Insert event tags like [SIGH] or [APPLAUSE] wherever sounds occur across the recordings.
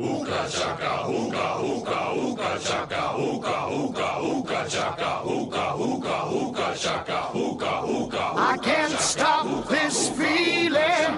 Ooka chaka, ooka, ooka, ooka chaka, ooka, ooka, ooka chaka, ooka, ooka, ooka chaka, ooka, ooka. I can't stop this feeling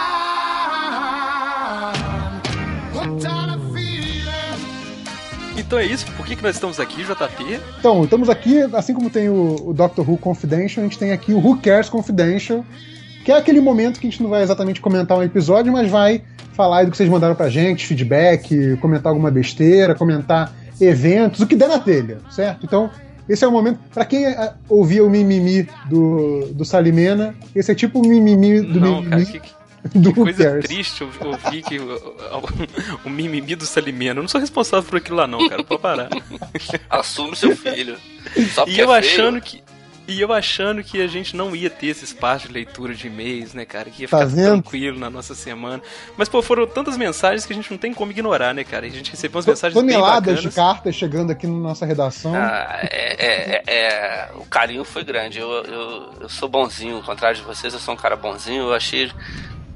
Então é isso, por que, que nós estamos aqui, JP? Então, estamos aqui, assim como tem o, o Doctor Who Confidential, a gente tem aqui o Who Cares Confidential, que é aquele momento que a gente não vai exatamente comentar um episódio, mas vai falar aí do que vocês mandaram pra gente, feedback, comentar alguma besteira, comentar eventos, o que der na telha, certo? Então, esse é o momento. Pra quem ah, ouvia o mimimi do, do Salimena, esse é tipo o mimimi do Não, mimimi cara, que, que coisa Cares. triste eu ouvir que o, o, o mimimi do Salimena. Eu não sou responsável por aquilo lá, não, cara. Pode parar. [LAUGHS] Assume seu filho. E eu é feio. achando que. E eu achando que a gente não ia ter esse espaço de leitura de e-mails, né, cara? Que ia Tá ficar vendo? tranquilo na nossa semana. Mas, pô, foram tantas mensagens que a gente não tem como ignorar, né, cara? A gente recebeu umas mensagens bem Toneladas de cartas chegando aqui na nossa redação. Ah, é, é- é- é- o carinho foi grande. Eu, eu, eu sou bonzinho, ao contrário de vocês, eu sou um cara bonzinho. Eu achei.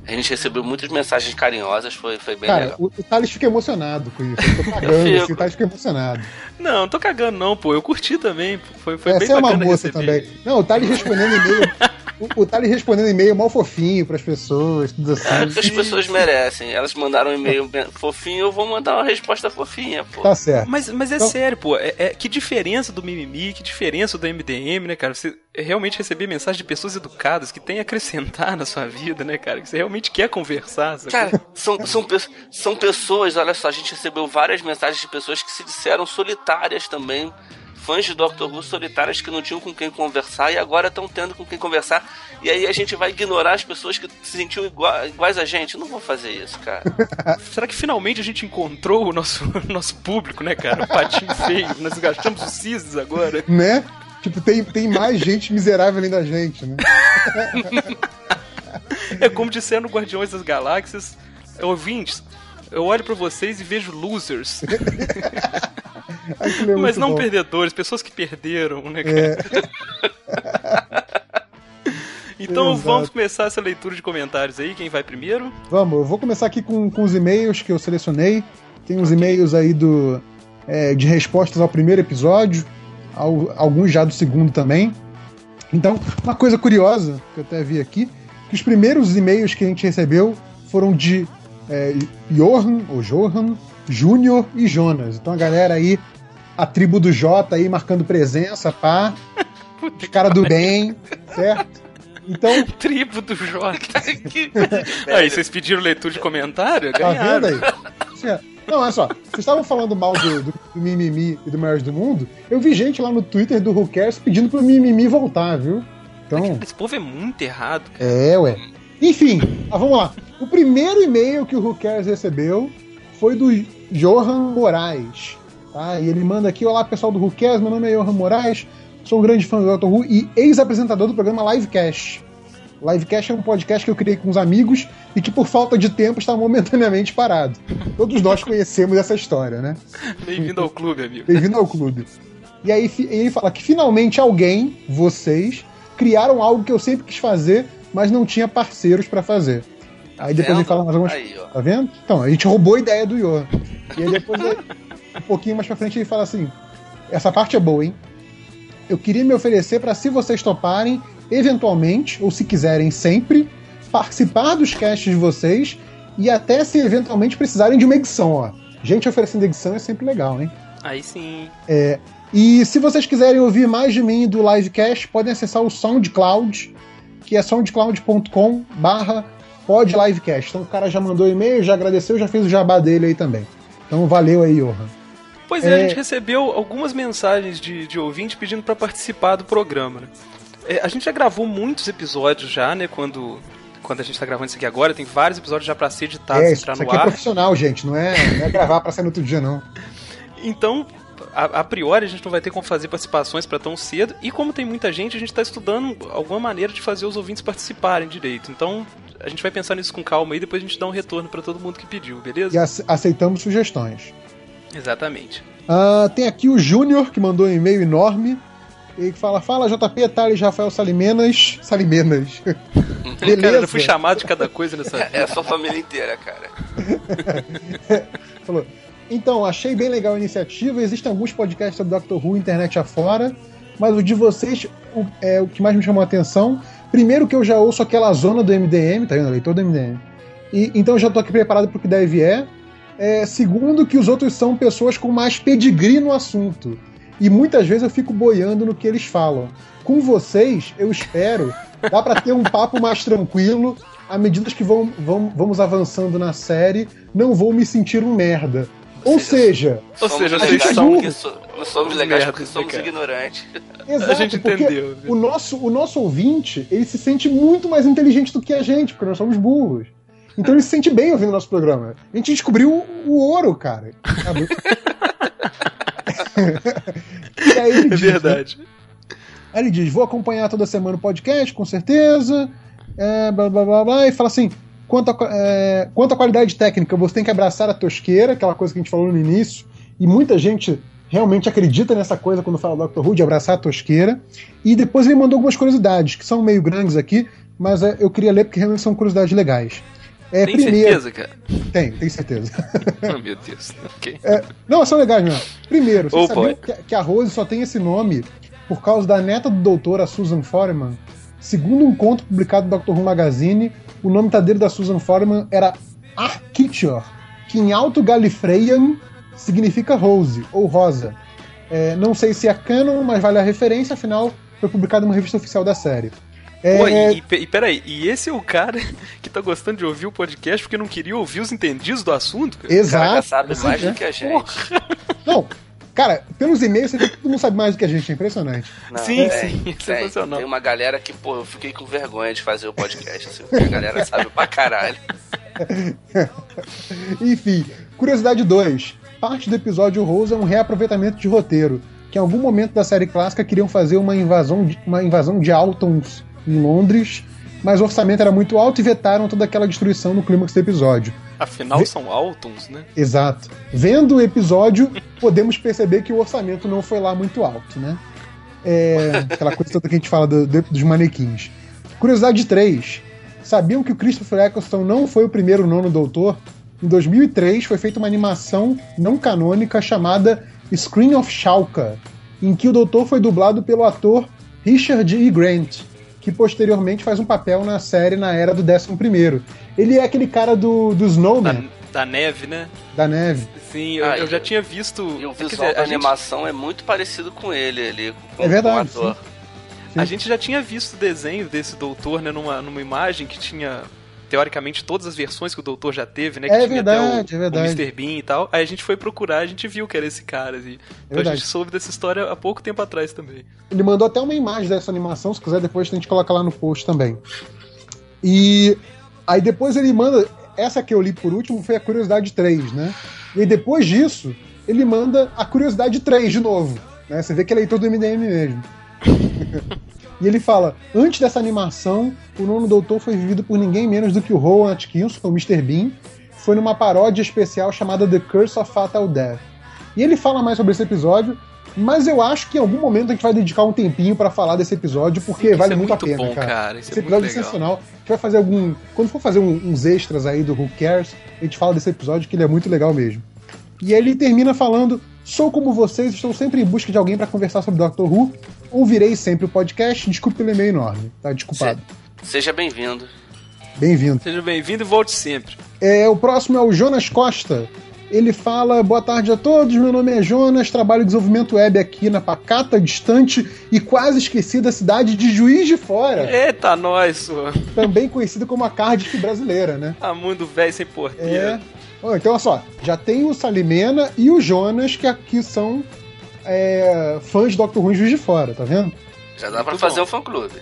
A gente recebeu muitas mensagens carinhosas, foi, foi bem Cara, legal. o, o Thales fica emocionado com isso. Eu tô [LAUGHS] cagando, fico. assim, o Thales fica emocionado. Não, não tô cagando, não, pô. Eu curti também. pô. Foi, foi bem Essa é uma bacana moça receber. também. Não, o Thales respondendo e-mail. o, o Thales respondendo e-mail mal fofinho pras pessoas, tudo É, porque as assim. pessoas merecem. Elas mandaram um e-mail fofinho, eu vou mandar uma resposta fofinha, pô. Tá certo. Mas, mas é Então- sério, pô. É, é- que diferença do mimimi, que diferença do MDM, né, cara? Você realmente receber mensagem de pessoas educadas que tem a acrescentar na sua vida, né, cara? Que você realmente quer conversar. sabe? Cara, são, são, são pessoas, olha só, a gente recebeu várias mensagens de pessoas que se disseram solitárias também. Fãs de Doctor Who solitárias que não tinham com quem conversar e agora estão tendo com quem conversar. E aí a gente vai ignorar as pessoas que se sentiam igua- iguais a gente. Não vou fazer isso, cara. [LAUGHS] Será que finalmente a gente encontrou o nosso, [LAUGHS] nosso público, né, cara? O patinho feio. Nós gastamos os cisnes agora. Né? Tipo, tem, tem mais gente miserável além da gente, né? [LAUGHS] [LAUGHS] É como disseram Guardiões das Galáxias. Ouvintes, eu olho pra vocês e vejo losers. [LAUGHS] É Mas não bom. perdedores, pessoas que perderam, né, cara? [LAUGHS] então Exato. vamos começar essa leitura de comentários aí. Quem vai primeiro? Vamos, eu vou começar aqui com, com os e-mails que eu selecionei. Tem uns e-mails aí do, é, de respostas ao primeiro episódio, ao- alguns já do segundo também. Então, uma coisa curiosa que eu até vi aqui, que os primeiros e-mails que a gente recebeu foram de é, Johan, ou Johan, Júnior e Jonas. Então a galera aí, a tribo do J aí marcando presença, pá. Os caras do bem, certo? Então, [LAUGHS] Tribo do Jota. [LAUGHS] Que- Aí, vocês pediram leitura de comentário? Tá Ganharam. vendo aí? Certo. Não, olha só. Vocês estavam falando mal do, do, do Mimimi e do Maiores do Mundo. Eu vi gente lá no Twitter do Who Cares pedindo pro Mimimi voltar, viu? Então, Esse povo é muito errado. cara. é, ué. Enfim, ah, vamos lá. O primeiro e-mail que o Who Cares recebeu foi do Johan Moraes. Tá? E ele manda aqui: Olá pessoal do Who Cares, meu nome é Johan Moraes, sou um grande fã do Doctor Who e ex-apresentador do programa Livecast. Livecast é um podcast que eu criei com uns amigos e que por falta de tempo está momentaneamente parado. Todos nós conhecemos essa história, né? Bem-vindo ao clube, amigo. Bem-vindo ao clube. E aí ele fala que finalmente alguém, vocês, criaram algo que eu sempre quis fazer, mas não tinha parceiros pra fazer. Aí depois ele Vendo? fala mais algumas Aí, ó. Tá vendo? Então, a gente roubou a ideia do Johan. E aí depois, [LAUGHS] um pouquinho mais pra frente, ele fala assim: essa parte é boa, hein? Eu queria me oferecer pra, se vocês toparem, eventualmente, ou se quiserem sempre, participar dos casts de vocês e até se eventualmente precisarem de uma edição, ó. Gente oferecendo edição é sempre legal, hein? Aí sim. E se vocês quiserem ouvir mais de mim do Livecast, podem acessar o SoundCloud, que é soundcloud.com barra podlivecast. Então o cara já mandou e-mail, já agradeceu, já fez o jabá dele aí também. Então valeu aí, Johan. Pois é, a É. gente recebeu algumas mensagens de, de ouvinte pedindo pra participar do programa, né? É, a gente já gravou muitos episódios já, né? Quando, quando a gente tá gravando isso aqui agora, tem vários episódios já pra ser editados é, e entrar isso no aqui é ar. profissional, gente, não é, não é gravar pra sair no outro dia, não. Então, a, a, priori a gente não vai ter como fazer participações para tão cedo, e como tem muita gente, a gente está estudando alguma maneira de fazer os ouvintes participarem direito. Então a gente vai pensar nisso com calma e depois a gente dá um retorno para todo mundo que pediu, beleza? E aceitamos sugestões. Exatamente. Uh, tem aqui o Júnior, que mandou um e-mail enorme. E que fala, fala JP, Thales, Rafael Salimenas. [LAUGHS] Salimenas. Beleza. [LAUGHS] Cara, eu fui chamado de cada coisa nessa vida. É a sua família inteira, cara. [LAUGHS] Falou. Então, achei bem legal a iniciativa. Existem alguns podcasts sobre Doctor Who internet afora, mas o de vocês o, é o que mais me chamou a atenção. Primeiro que eu já ouço aquela zona do MDM, tá vendo? Leitor do MDM. E, então já tô aqui preparado pro que deve é. é. Segundo que os outros são pessoas com mais pedigree no assunto. E muitas vezes eu fico boiando no que eles falam. Com vocês, eu espero, dá para ter um papo mais tranquilo. À medida que vão, vão, vamos avançando na série, não vou me sentir um merda. Ou seja, ou seja, [LAUGHS] a gente somos, so, somos legais merda, porque somos ignorantes. Exato, a gente entendeu. O nosso, o nosso ouvinte, ele se sente muito mais inteligente do que a gente, porque nós somos burros. Então ele se sente bem ouvindo o nosso programa. A gente descobriu o, o ouro, cara. [LAUGHS] e aí ele é diz, né? verdade. Né? Aí ele diz: vou acompanhar toda semana o podcast, com certeza. É, blá, blá, blá, blá, e fala assim: quanto a, é, quanto à qualidade técnica, você tem que abraçar a tosqueira, aquela coisa que a gente falou no início, e muita gente realmente acredita nessa coisa quando fala Dr. Who, de abraçar a tosqueira. E depois ele mandou algumas curiosidades, que são meio grandes aqui, mas é, eu queria ler porque realmente são curiosidades legais. É, tem primeiro... certeza, cara? Tem, tem certeza. oh, [LAUGHS] meu Deus. Okay. É, não, são legais mesmo. Primeiro, você oh, sabia que, que, a Rose só tem esse nome por causa da neta do doutor, a Susan Foreman? Segundo um conto publicado no Dr. Who Magazine, o nome verdadeiro da Susan Foreman era Architior, que em Alto Galifreyan significa Rose, ou Rosa. É, não sei se é canon, mas vale a referência, afinal foi publicado numa revista oficial da série. É... Pô, e, e, e peraí, e esse é o cara [LAUGHS] que tá gostando de ouvir o podcast porque não queria ouvir os entendidos do assunto? Cara? Exato. O cara sabe mais do que a gente. Porra. Não, Cara, pelos e-mails você vê que todo mundo sabe mais do que a gente, é impressionante. Não, sim, é, sim, sensacional. Tem uma galera que, pô, eu fiquei com vergonha de fazer o podcast, assim, porque a galera sabe pra caralho. [LAUGHS] Enfim, curiosidade 2. Parte do episódio Rose é um reaproveitamento de roteiro, que em algum momento da série clássica queriam fazer uma invasão de, uma invasão de Altons em Londres, mas o orçamento era muito alto e vetaram toda aquela destruição no clímax do episódio. Afinal, Ve são Altons, né? Exato. Vendo o episódio, [LAUGHS] podemos perceber que o orçamento não foi lá muito alto, né? É, aquela coisa toda que a gente fala do, do, dos manequins. Curiosidade 3. Sabiam que o Christopher Eccleston não foi o primeiro nono doutor? Em 2003 foi feita uma animação não canônica chamada Screen of Shalka, em que o doutor foi dublado pelo ator Richard E. Grant que posteriormente faz um papel na série na era do 11. Ele é aquele cara do, do Snowman. Da, da neve, né? Da neve. Sim, eu, ah, eu já tinha visto. E o visual dizer, da animação gente... é muito parecido com ele, ele com, é verdade, com o ator. Sim. Sim. A gente já tinha visto o desenho desse doutor, né, numa, numa imagem que tinha teoricamente todas as versões que o doutor já teve, né? Que é tinha verdade, até o, é verdade. o Mr. Bean e tal. Aí a gente foi procurar, a gente viu que era esse cara. Assim. Então é a gente soube dessa história há pouco tempo atrás também. Ele mandou até uma imagem dessa animação, se quiser depois a gente coloca lá no post também. E aí depois ele manda. Essa que eu li por último foi a Curiosidade 3, né? E aí depois disso, ele manda a Curiosidade 3 de novo. Né? Você vê que é leitor do MDM mesmo. E ele fala: antes dessa animação, o nono doutor foi vivido por ninguém menos do que o Rowan Atkinson, o Mr. Bean. Foi numa paródia especial chamada The Curse of Fatal Death. E ele fala mais sobre esse episódio, mas eu acho que em algum momento a gente vai dedicar um tempinho para falar desse episódio, porque Sim, vale é muito, muito, a pena, bom, cara. cara. Esse é episódio é sensacional. A gente vai fazer algum. Quando for fazer um, uns extras aí do Who Cares, a gente fala desse episódio que ele é muito legal mesmo. E aí ele termina falando: Sou como vocês, estou sempre em busca de alguém para conversar sobre Doctor Who. Ouvirei sempre o podcast. Desculpe pelo e-mail enorme, tá? Desculpado. Seja bem-vindo. Bem-vindo. Seja bem-vindo e volte sempre. É, o próximo é o Jonas Costa. Ele fala: Boa tarde a todos, meu nome é Jonas, trabalho em desenvolvimento web aqui na pacata, distante e quase esquecida cidade de Juiz de Fora. Eita, nós, sua. Também conhecida como a Cardiff brasileira, né? A mundo velho sem porteira. É. Então, olha só, já tem o Salimena e o Jonas, que aqui são é, fãs de Doctor Who em Juiz de Fora, tá vendo? Já dá Muito pra fazer o um fã-clube.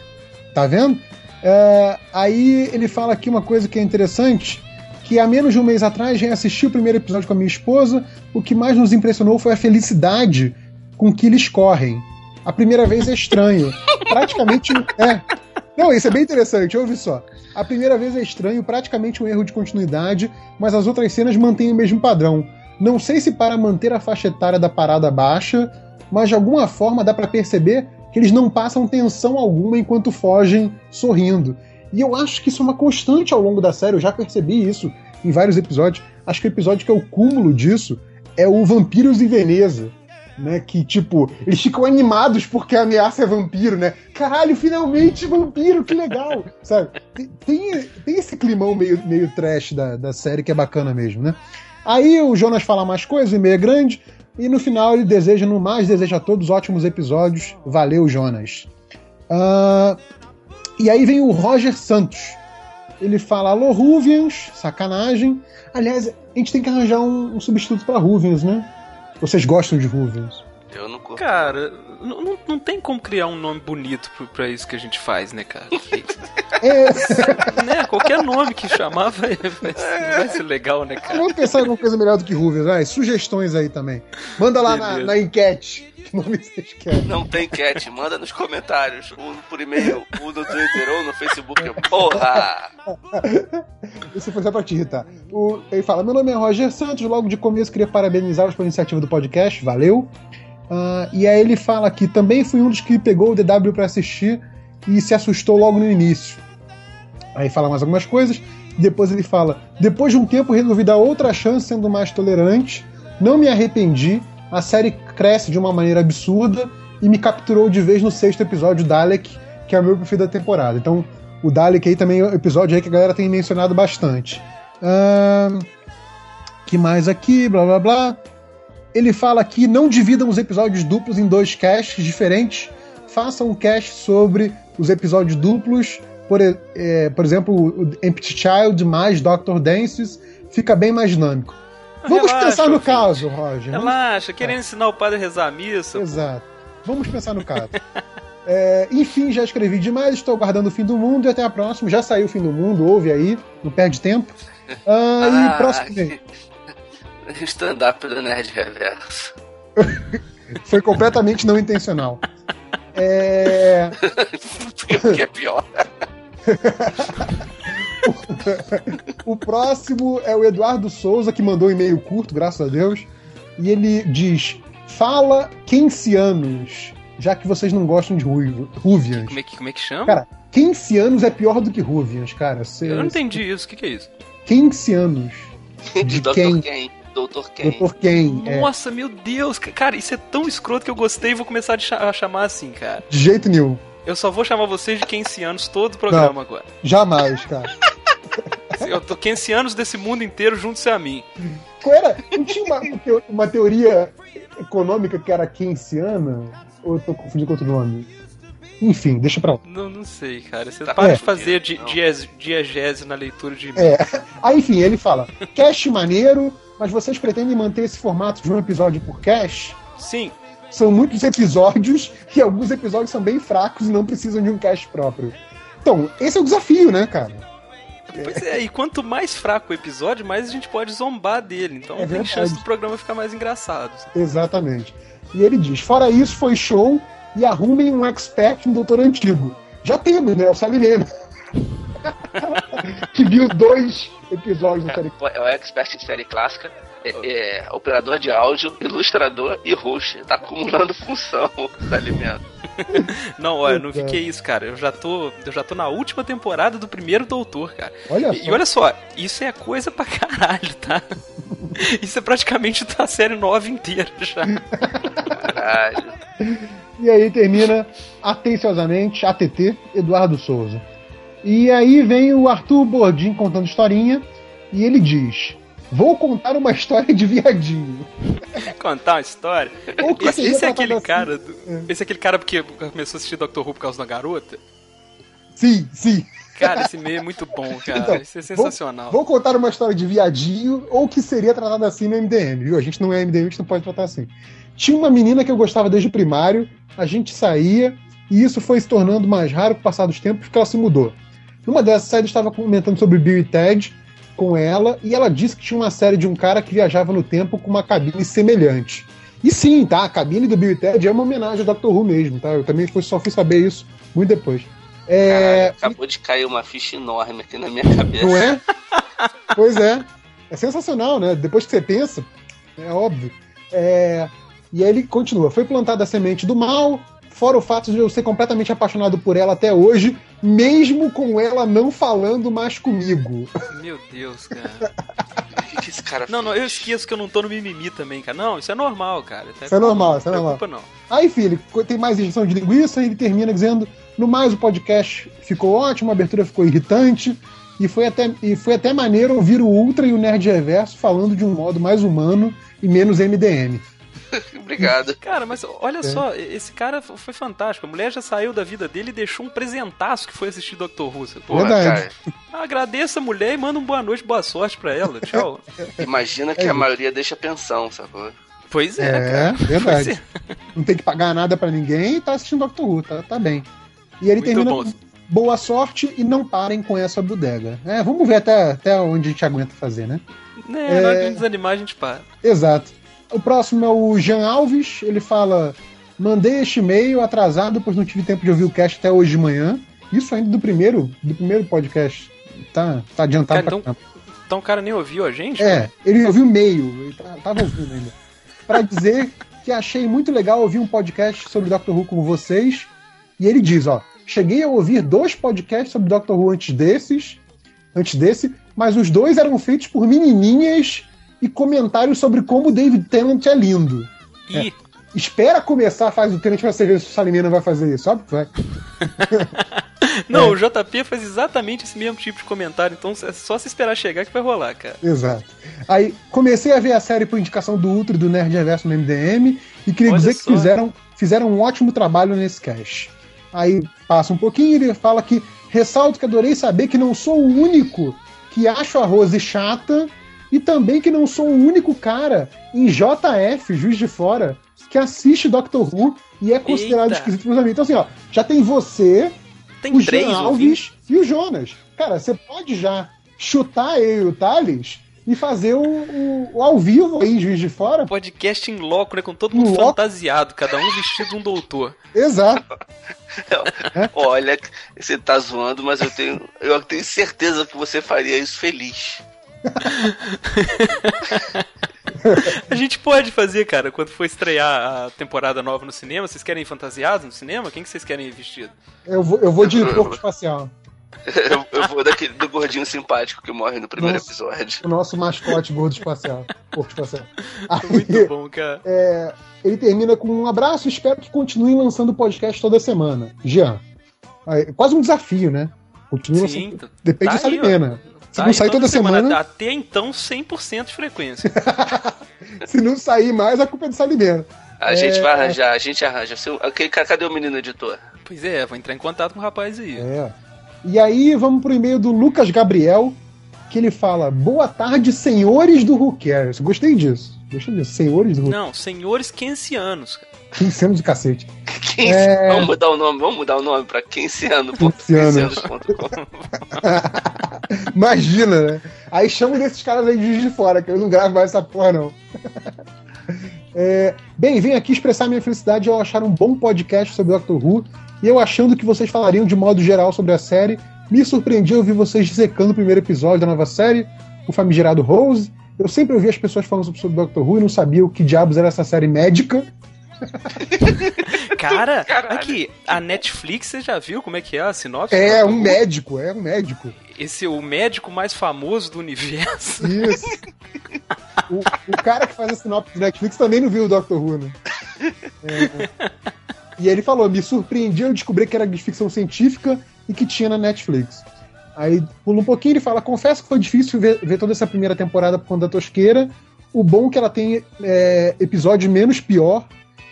Tá vendo? É, aí ele fala aqui uma coisa que é interessante, que há menos de um mês atrás já assisti o primeiro episódio com a minha esposa. O que mais nos impressionou foi a felicidade com que eles correm. A primeira vez é estranho. [LAUGHS] Praticamente é. Não, isso é bem interessante, ouve só. A primeira vez é estranho, praticamente um erro de continuidade, mas as outras cenas mantêm o mesmo padrão. Não sei se para manter a faixa etária da parada baixa, mas de alguma forma dá para perceber que eles não passam tensão alguma enquanto fogem sorrindo. E eu acho que isso é uma constante ao longo da série, eu já percebi isso em vários episódios. Acho que o episódio que é o cúmulo disso é o Vampiros em Veneza. Né, que tipo, eles ficam animados porque a ameaça é vampiro, né? Caralho, finalmente vampiro, que legal! Sabe? Tem, tem, esse climão meio, meio trash da, da série que é bacana mesmo, né? Aí o Jonas fala mais coisas, o e-mail é grande, e no final ele deseja, no mais, deseja a todos ótimos episódios. Valeu, Jonas. Uh, e aí vem o Roger Santos. Ele fala: Alô, Ruvians, sacanagem. Aliás, a gente tem que arranjar um, um substituto para Ruvians, né? Vocês gostam de Ruvians? Eu não curto. Cara, não, não tem como criar um nome bonito pra isso que a gente faz, né, cara? [LAUGHS] é. né? Qualquer nome que chamar [LAUGHS] vai, vai, vai, ser legal, né, cara? Vamos pensar em uma coisa melhor do que Ruvians, vai. Sugestões aí também. Manda lá na, na, enquete. Que nome vocês querem? Não tem enquete, manda nos comentários. Um por e-mail, um no Twitter ou no Facebook. Porra! Isso foi só pra te irritar. O, ele fala: Meu nome é Roger Santos, logo de começo queria parabenizá-los pela iniciativa do podcast, valeu. Uh, e aí ele fala que também fui um dos que pegou o DW para assistir e se assustou logo no início. Aí fala mais algumas coisas. Depois ele fala: depois de um tempo resolvi dar outra chance sendo mais tolerante. Não me arrependi. A série cresce de uma maneira absurda e me capturou de vez no sexto episódio Dalek, que é o meu preferido da temporada. Então, o Dalek aí também é um episódio aí que a galera tem mencionado bastante. Uh, que mais aqui? Blá blá blá. Ele fala que não dividam os episódios duplos em dois casts diferentes. Façam um cast sobre os episódios duplos. Por, é, por exemplo, o Empty Child mais Dr. Dances. Fica bem mais dinâmico. Vamos Relaxa, pensar no caso, Roger. Relaxa, Vamos... querendo ensinar o padre a rezar a missa. Exato. Pô. Vamos pensar no caso. [LAUGHS] é, enfim, já escrevi demais, estou aguardando o fim do mundo e até a próxima. Já saiu o fim do mundo, ouve aí, não perde tempo. Ah, [LAUGHS] ah, e próximo. [LAUGHS] Stand-up do Nerd Reverso. [LAUGHS] Foi completamente não intencional. É. O [LAUGHS] que é pior. o próximo é o Eduardo Souza, que mandou um e-mail curto, graças a Deus. E ele diz: Fala Keynesianos, já que vocês não gostam de Ruvians. Como é que, como é que chama? Cara, Keynesianos é pior do que Ruvians, cara. Cê, Eu não entendi isso, o que, que é isso? Keynesianos. De, de quem? Ken. Doutor Ken. Doutor Ken. É. Nossa, é. meu Deus. Cara, isso é tão escroto que eu gostei e vou começar a chamar assim, cara. De jeito nenhum. Eu só vou chamar vocês de Kensianos todo o programa Não, agora. Jamais, cara. [LAUGHS] Eu tô Kensianos desse mundo inteiro junto-se a mim. Qual era? Não tinha uma, uma teoria econômica que era Keynesiana? Ou eu tô confundindo com outro nome? Enfim, deixa pra lá. Não, não sei, cara. Você tá para é. de fazer di diegese na leitura de. É. Aí, enfim, ele fala: cache maneiro, mas vocês pretendem manter esse formato de um episódio por cache? Sim. São muitos episódios [LAUGHS] e alguns episódios são bem fracos e não precisam de um cache próprio. Então, esse é o desafio, né, cara? Pois é, e quanto mais fraco o episódio, mais a gente pode zombar dele. Então é tem chance do programa ficar mais engraçado. Exatamente. E ele diz: fora isso, foi show e arrumem um expert no Doutor Antigo. Já temos, né? O Sabilena. [LAUGHS] [LAUGHS] que viu dois episódios da série É o expert de série clássica, é, é, operador de áudio, ilustrador e host. Tá acumulando função [LAUGHS] do alimento. Não, olha, não fiquei isso, cara. Eu já tô, eu já tô na última temporada do primeiro Doutor, cara. Olha e, e olha só, isso é coisa pra caralho, tá? [LAUGHS] Isso é praticamente a série nova inteira já. Caralho. E aí termina atenciosamente ATT Eduardo Souza. E aí vem o Arthur Bordim contando historinha e ele diz: Vou contar uma [LAUGHS] história de viadinho. Contar uma história? Esse, esse é aquele assim. cara. Do, é. Esse é aquele cara porque começou a assistir Dr. Who por causa da garota? Sim, sim. Cara, esse meio é muito bom, [LAUGHS] cara. Então, Isso é sensacional. Vou, vou, contar uma história de viadinho, ou que seria tratado assim no MDM, viu? A gente não é MDM, a gente não pode tratar assim. Tinha uma menina que eu gostava desde o primário, a gente saía, e isso foi se tornando mais raro com o passar dos tempos, porque ela se mudou. Numa dessas saídas, estava comentando sobre Bill e Ted com ela, e ela disse que tinha uma série de um cara que viajava no tempo com uma cabine semelhante. E sim, tá? A cabine do Bill e Ted é uma homenagem ao Doctor Who mesmo, tá? Eu também só fui saber isso muito depois. É... Caralho, acabou de cair uma ficha enorme aqui na minha cabeça. Não é? [LAUGHS] pois é. É sensacional, né? Depois que você pensa, é óbvio. É... E aí ele continua. Foi plantada a semente do mal, fora o fato de eu ser completamente apaixonado por ela até hoje, mesmo com ela não falando mais comigo. Meu Deus, cara. [LAUGHS] Que esse cara Não, não, eu esqueço que eu não tô no mimimi também, cara. Não, isso é normal, cara. Isso é, isso é normal, isso é normal. Não. Aí, filho, tem mais injeção de linguiça e ele termina dizendo: no mais, o podcast ficou ótimo, a abertura ficou irritante. E foi, até, e foi até maneiro ouvir o Ultra e o Nerd Reverso falando de um modo mais humano e menos MDM. [LAUGHS] Obrigado. Cara, mas olha é. só, esse cara foi fantástico. A mulher já saiu da vida dele e deixou um presentaço que foi assistir Dr. Who. Porra, Verdade. Cara. Agradeça a mulher e manda um boa noite, boa sorte pra ela. Tchau. [LAUGHS] Imagina que é a maioria deixa pensão, sacou? Pois é, é cara. verdade. É. Não tem que pagar nada para ninguém e tá assistindo Dr. Who, tá, tá bem. E ele Muito termina bom. com boa sorte e não parem com essa bodega. É, vamos ver até, até onde a gente aguenta fazer, né? É, é... na hora de desanimar a gente para. Exato. O próximo é o Jean Alves. Ele fala: Mandei este e-mail atrasado, pois não tive tempo de ouvir o cast até hoje de manhã. Isso ainda do primeiro, do primeiro podcast. Tá, tá adiantado cara, então, então o cara nem ouviu a gente? É, ele ouviu meio. Ele tá, tava ouvindo ainda. Pra dizer que achei muito legal ouvir um podcast sobre Doctor Who com vocês. E ele diz, ó, cheguei a ouvir dois podcasts sobre Doctor Who antes desses, antes desse, mas os dois eram feitos por menininhas e comentários sobre como David Tennant é lindo. E... É. Espera começar a fase do Tennant pra você ver se o Salimena vai fazer isso, óbvio que vai. [LAUGHS] Não, é. o JP faz exatamente esse mesmo tipo de comentário, então é só se esperar chegar que vai rolar, cara. Exato. Aí comecei a ver a série por indicação do Ultra e do Nerd Reverso no MDM e queria Olha dizer só. que fizeram, fizeram um ótimo trabalho nesse cast. Aí passa um pouquinho e ele fala que ressalto que adorei saber que não sou o único que acho a Rose chata e também que não sou o único cara em JF, Juiz de Fora, que assiste Doctor Who e é considerado Eita. esquisito pelos amigos. Então, assim, ó, já tem você, tem o Jean Alves e o Jonas. Cara, você pode já chutar eu e o Thales e fazer o, o, o, ao vivo aí, Juiz de Fora. Podcast em loco, né? Com todo mundo fantasiado, cada um vestido de um doutor. Exato. [LAUGHS] é? Olha, você tá zoando, mas eu tenho, eu tenho certeza que você faria isso feliz. [LAUGHS] a gente pode fazer, cara, quando for estrear a temporada nova no cinema. Vocês querem ir fantasiados no cinema? Quem que vocês querem ir vestido? Eu vou, eu vou de corpo espacial. eu, eu, vou daquele do gordinho simpático que morre no primeiro nosso, episódio. O nosso mascote gordo espacial. Corpo espacial. [LAUGHS] Aí, Muito bom, cara. É, ele termina com um abraço. Espero que continuem lançando podcast toda semana. Jean. Aí, quase um desafio, né? Continua Sim, lançando, Depende tá da Salimena. Se tá, não sair toda semana, semana. Até então, 100% de frequência. [LAUGHS] Se não sair mais, a culpa é do Salimena. A é... gente vai arranjar, a gente arranja. Cadê o menino editor? Pois é, vou entrar em contato com o rapaz aí. É. E aí, vamos pro e-mail do Lucas Gabriel, que ele fala: Boa tarde, senhores do Who Cares. Gostei disso. Gostei disso. Senhores do Who Não, senhores quinceanos. Cara. Quinceanos de cacete. É... Vamos mudar o nome, vamos mudar o nome pra quinceano. Quinceanos. [LAUGHS] Imagina, né? Aí chamo desses caras aí de, de fora, que eu não gravo mais essa porra, não. É, bem, venho aqui expressar minha felicidade ao achar um bom podcast sobre Doctor Who e eu achando que vocês falariam de modo geral sobre a série. Me surpreendi ouvir vocês dissecando o primeiro episódio da nova série, o famigerado Rose. Eu sempre ouvi as pessoas falando sobre Doctor Who e não sabia o que diabos era essa série médica. Cara, [LAUGHS] Caralho. aqui, a Netflix, você já viu como é que é a sinopse? É, um médico, é um médico. Esse é o médico mais famoso do universo. Isso. o, o, cara que faz a sinopse do Netflix também não viu o Doctor Who, né? É, e ele falou: me surpreendi eu descobri que era de ficção científica e que tinha na Netflix. Aí pula um pouquinho e fala: confesso que foi difícil ver, ver toda essa primeira temporada por conta da tosqueira. O bom é que ela tem é, episódio menos pior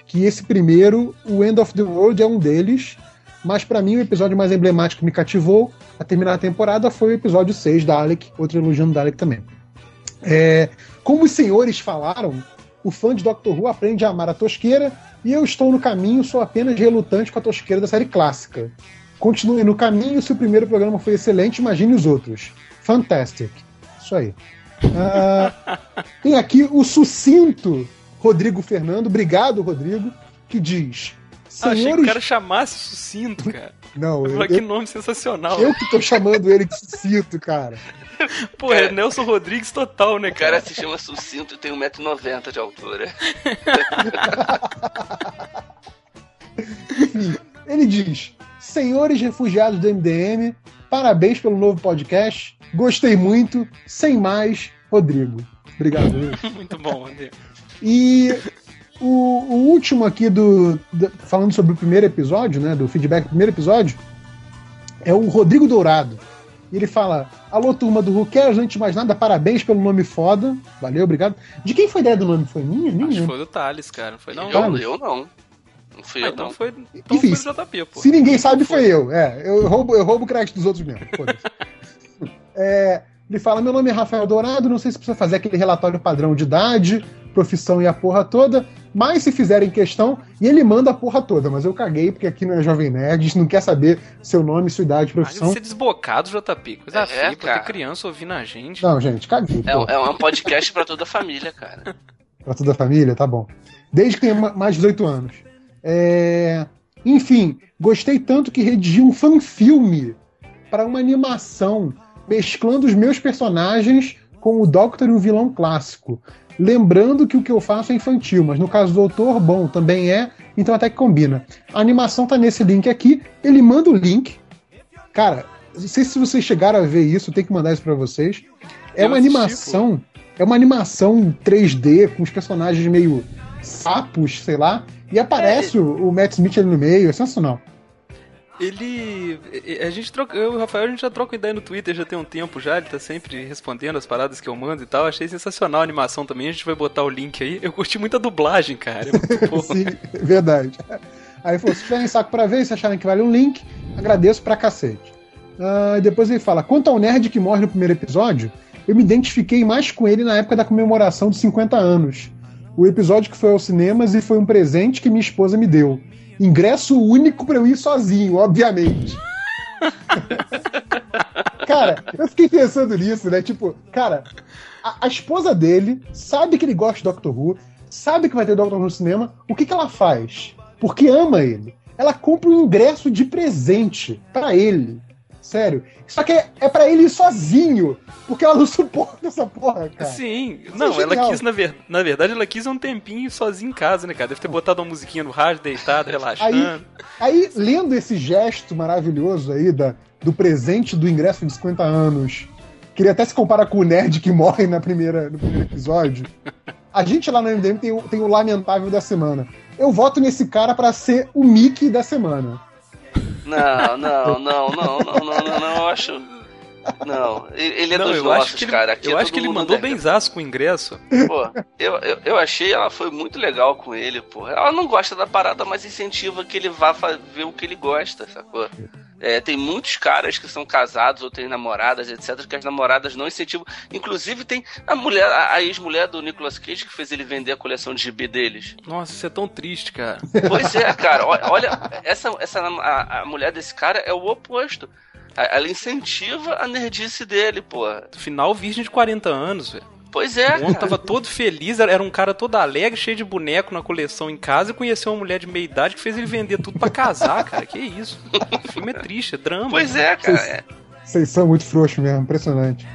que esse primeiro, o End of the World é um deles, mas para mim o episódio mais emblemático que me cativou a terminar a temporada foi o episódio 6 da Alec, outro elogiando Dalek também. É, como os senhores falaram, o fã de Doctor Who aprende a amar a tosqueira e eu estou no caminho, sou apenas relutante com a tosqueira da série clássica. Continue no caminho, se o primeiro programa foi excelente, imagine os outros. Fantastic. Isso aí. Uh, [LAUGHS] tem aqui o sucinto Rodrigo Fernando, obrigado, Rodrigo, que diz. Ah, achei que o Senhores. cara chamasse sucinto, cara. Não, eu, Olha que eu, nome sensacional. eu que tô chamando ele de sucinto, cara. [LAUGHS] Pô, é Nelson Rodrigues total, né, O cara cara? se chama Sucinto e tem 1,90m de altura. [LAUGHS] Ele diz: Senhores refugiados do MDM, parabéns pelo novo podcast. Gostei muito. Sem mais, Rodrigo. Obrigado. Rodrigo. [LAUGHS] Muito bom, André. E o, o último aqui do, do- falando sobre o primeiro episódio, né, do feedback do primeiro episódio, é o Rodrigo Dourado. E ele fala: Alô, turma do Who Cares, antes de mais nada, parabéns pelo nome foda. Valeu, obrigado. De quem foi a ideia do nome? Foi minha? Nem Acho que foi do Thales, cara. Não foi não? eu, eu não. Não fui Ah, eu, então não. foi, então Enfim, foi do JP, pô. Se ninguém sabe, foi eu. É, eu roubo, eu roubo o crédito dos outros mesmo. foda-se. [LAUGHS] É, ele fala: Meu nome é Rafael Dourado, não sei se precisa fazer aquele relatório padrão de idade, profissão e a porra toda, mas se fizerem questão, e ele manda a porra toda, mas eu caguei porque aqui não é Jovem Nerd, a gente não quer saber seu nome, sua idade, profissão. de ser desbocado, JP. Coisa É, feia, pra cara. ter criança ouvindo a gente. Não, gente, caguei. É, é um podcast pra toda a família, cara. [LAUGHS] Pra toda a família, tá bom. Desde que tenha ma- mais de 18 anos. É, Enfim, gostei tanto que redigi um fanfilme para uma animação, mesclando os meus personagens com o Doctor e o vilão clássico. Lembrando que o que eu faço é infantil, mas no caso do Doutor, bom, também é, então até que combina. A animação tá nesse link aqui, ele manda o link. Cara, não sei se vocês chegaram a ver isso, tem que mandar isso para vocês. É uma animação, é uma animação 3D com os personagens meio sapos, sei lá, e aparece o, o Matt Smith ali no meio, é sensacional. Ele. A gente troca. Eu e o Rafael, a gente já troca ideia no Twitter já tem um tempo já. Ele tá sempre respondendo as paradas que eu mando e tal. Achei sensacional a animação também. A gente vai botar o link aí. Eu curti muito a dublagem, cara. É. [LAUGHS] Sim, verdade. Aí falou: se tiverem saco pra ver, se acharem que vale um link, agradeço pra cacete. E depois ele fala: quanto ao nerd que morre no primeiro episódio, eu me identifiquei mais com ele na época da comemoração dos 50 anos. O episódio que foi aos cinemas e foi um presente que minha esposa me deu. Ingresso único pra eu ir sozinho, obviamente. [LAUGHS] cara, eu fiquei pensando nisso, né? Tipo, cara, a, a esposa dele sabe que ele gosta de Doctor Who, sabe que vai ter Doctor Who no cinema. O que, que ela faz? Porque ama ele. Ela compra um ingresso de presente pra ele. Sério. Só que é, é para ele ir sozinho. Porque ela não suporta essa porra, cara. Sim, Isso não, é ela quis, na, ver... na verdade, ela quis um tempinho sozinha em casa, né, cara? Deve ter botado uma musiquinha no rádio, deitado, relaxando. Aí, lendo esse gesto maravilhoso aí da, do presente do ingresso de 50 anos, que ele até se compara com o nerd que morre na primeira, no primeiro episódio. A gente lá no MDM tem, o- tem o lamentável da semana. Eu voto nesse cara pra ser o Mickey da semana. Não, não, não, não, não, não, não, não, eu acho. Não, ele é não, dos eu nossos, acho que ele, cara. Aqui eu é acho que ele mandou nerd. benzaço com o ingresso. Pô, eu, eu, eu achei ela foi muito legal com ele, pô. Ela não gosta da parada, mas incentiva que ele vá ver o que ele gosta, sacou? É, tem muitos caras que são casados ou têm namoradas, etc., que as namoradas não incentivam. Inclusive, tem a mulher, a, ex-mulher do Nicolas Cage que fez ele vender a coleção de GB deles. Nossa, isso é tão triste, cara. Pois é, cara. Olha, olha, essa, essa a, a mulher desse cara é o oposto. Ela incentiva a nerdice dele, pô. Final virgem de 40 anos, velho. Pois é, O tava todo feliz, era era um cara todo alegre, cheio de boneco na coleção em casa e conheceu uma mulher de meia idade que fez ele vender tudo pra casar, cara. Que isso? O filme é triste, é drama. Pois é, cara. É. Vocês são muito frouxos mesmo, impressionante.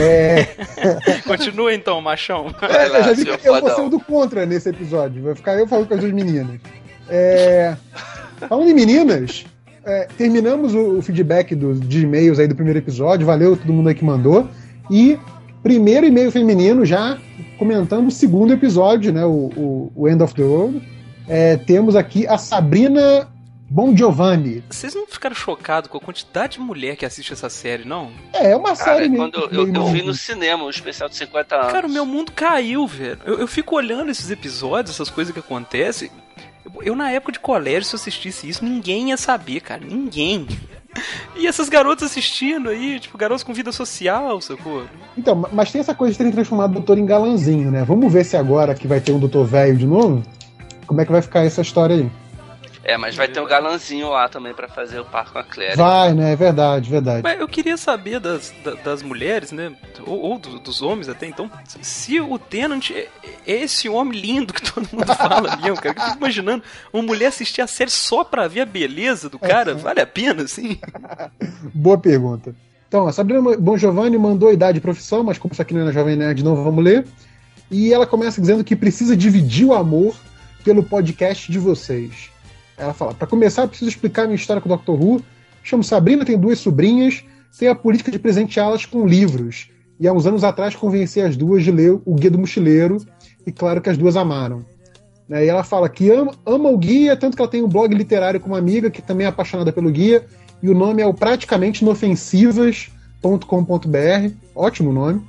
É, [LAUGHS] Continua então, machão. Vai lá, eu já vi que eu vou ser o do contra nesse episódio. Vai ficar eu falando com as duas meninas. É, falando em meninas, é, terminamos o, o feedback dos, de e-mails aí do primeiro episódio. Valeu todo mundo aí que mandou. E primeiro e-mail feminino já comentando o segundo episódio, né? O, o- o End of the World. É, temos aqui a Sabrina Bon Giovanni. Vocês não ficaram chocados com a quantidade de mulher que assiste essa série, não? É, é uma Cara, série quando eu, eu, meio eu vi no cinema o especial de 50 anos. Cara, o meu mundo caiu, velho. Eu, eu fico olhando esses episódios, essas coisas que acontecem. Eu, na época de colégio, se eu assistisse isso, ninguém ia saber, cara. Ninguém. E essas garotas assistindo aí, tipo, garotas com vida social, sacou? Então, ma- mas tem essa coisa de terem transformado o doutor em galanzinho, né? Vamos ver se agora que vai ter um doutor velho de novo, como é que vai ficar essa história aí. É, mas vai ter um galanzinho lá também pra fazer o par com a Claire. Vai, né? É verdade, verdade. Mas eu queria saber das, da- das mulheres, né? Ou, ou do- dos homens até, então, se o Tenant é, é esse homem lindo que todo mundo [LAUGHS] fala mesmo, cara. Eu fico imaginando uma mulher assistir a série só pra ver a beleza do cara, [LAUGHS] vale a pena, assim? Boa pergunta. Então, a Sabrina Bon Giovanni mandou idade e profissão, mas como isso aqui não é na Jovem Nerd, não vamos ler. E ela começa dizendo que precisa dividir o amor pelo podcast de vocês. Ela fala: para começar, preciso explicar minha história com o Dr. Who. Chamo Sabrina, tenho duas sobrinhas, tenho a política de presenteá-las com livros. E há uns anos atrás convenci as duas de ler o Guia do Mochileiro, e claro que as duas amaram. Né, E ela fala que ama, ama o guia, tanto que ela tem um blog literário com uma amiga que também é apaixonada pelo guia, e o nome é o praticamente inofensivas.com.br. Ótimo nome.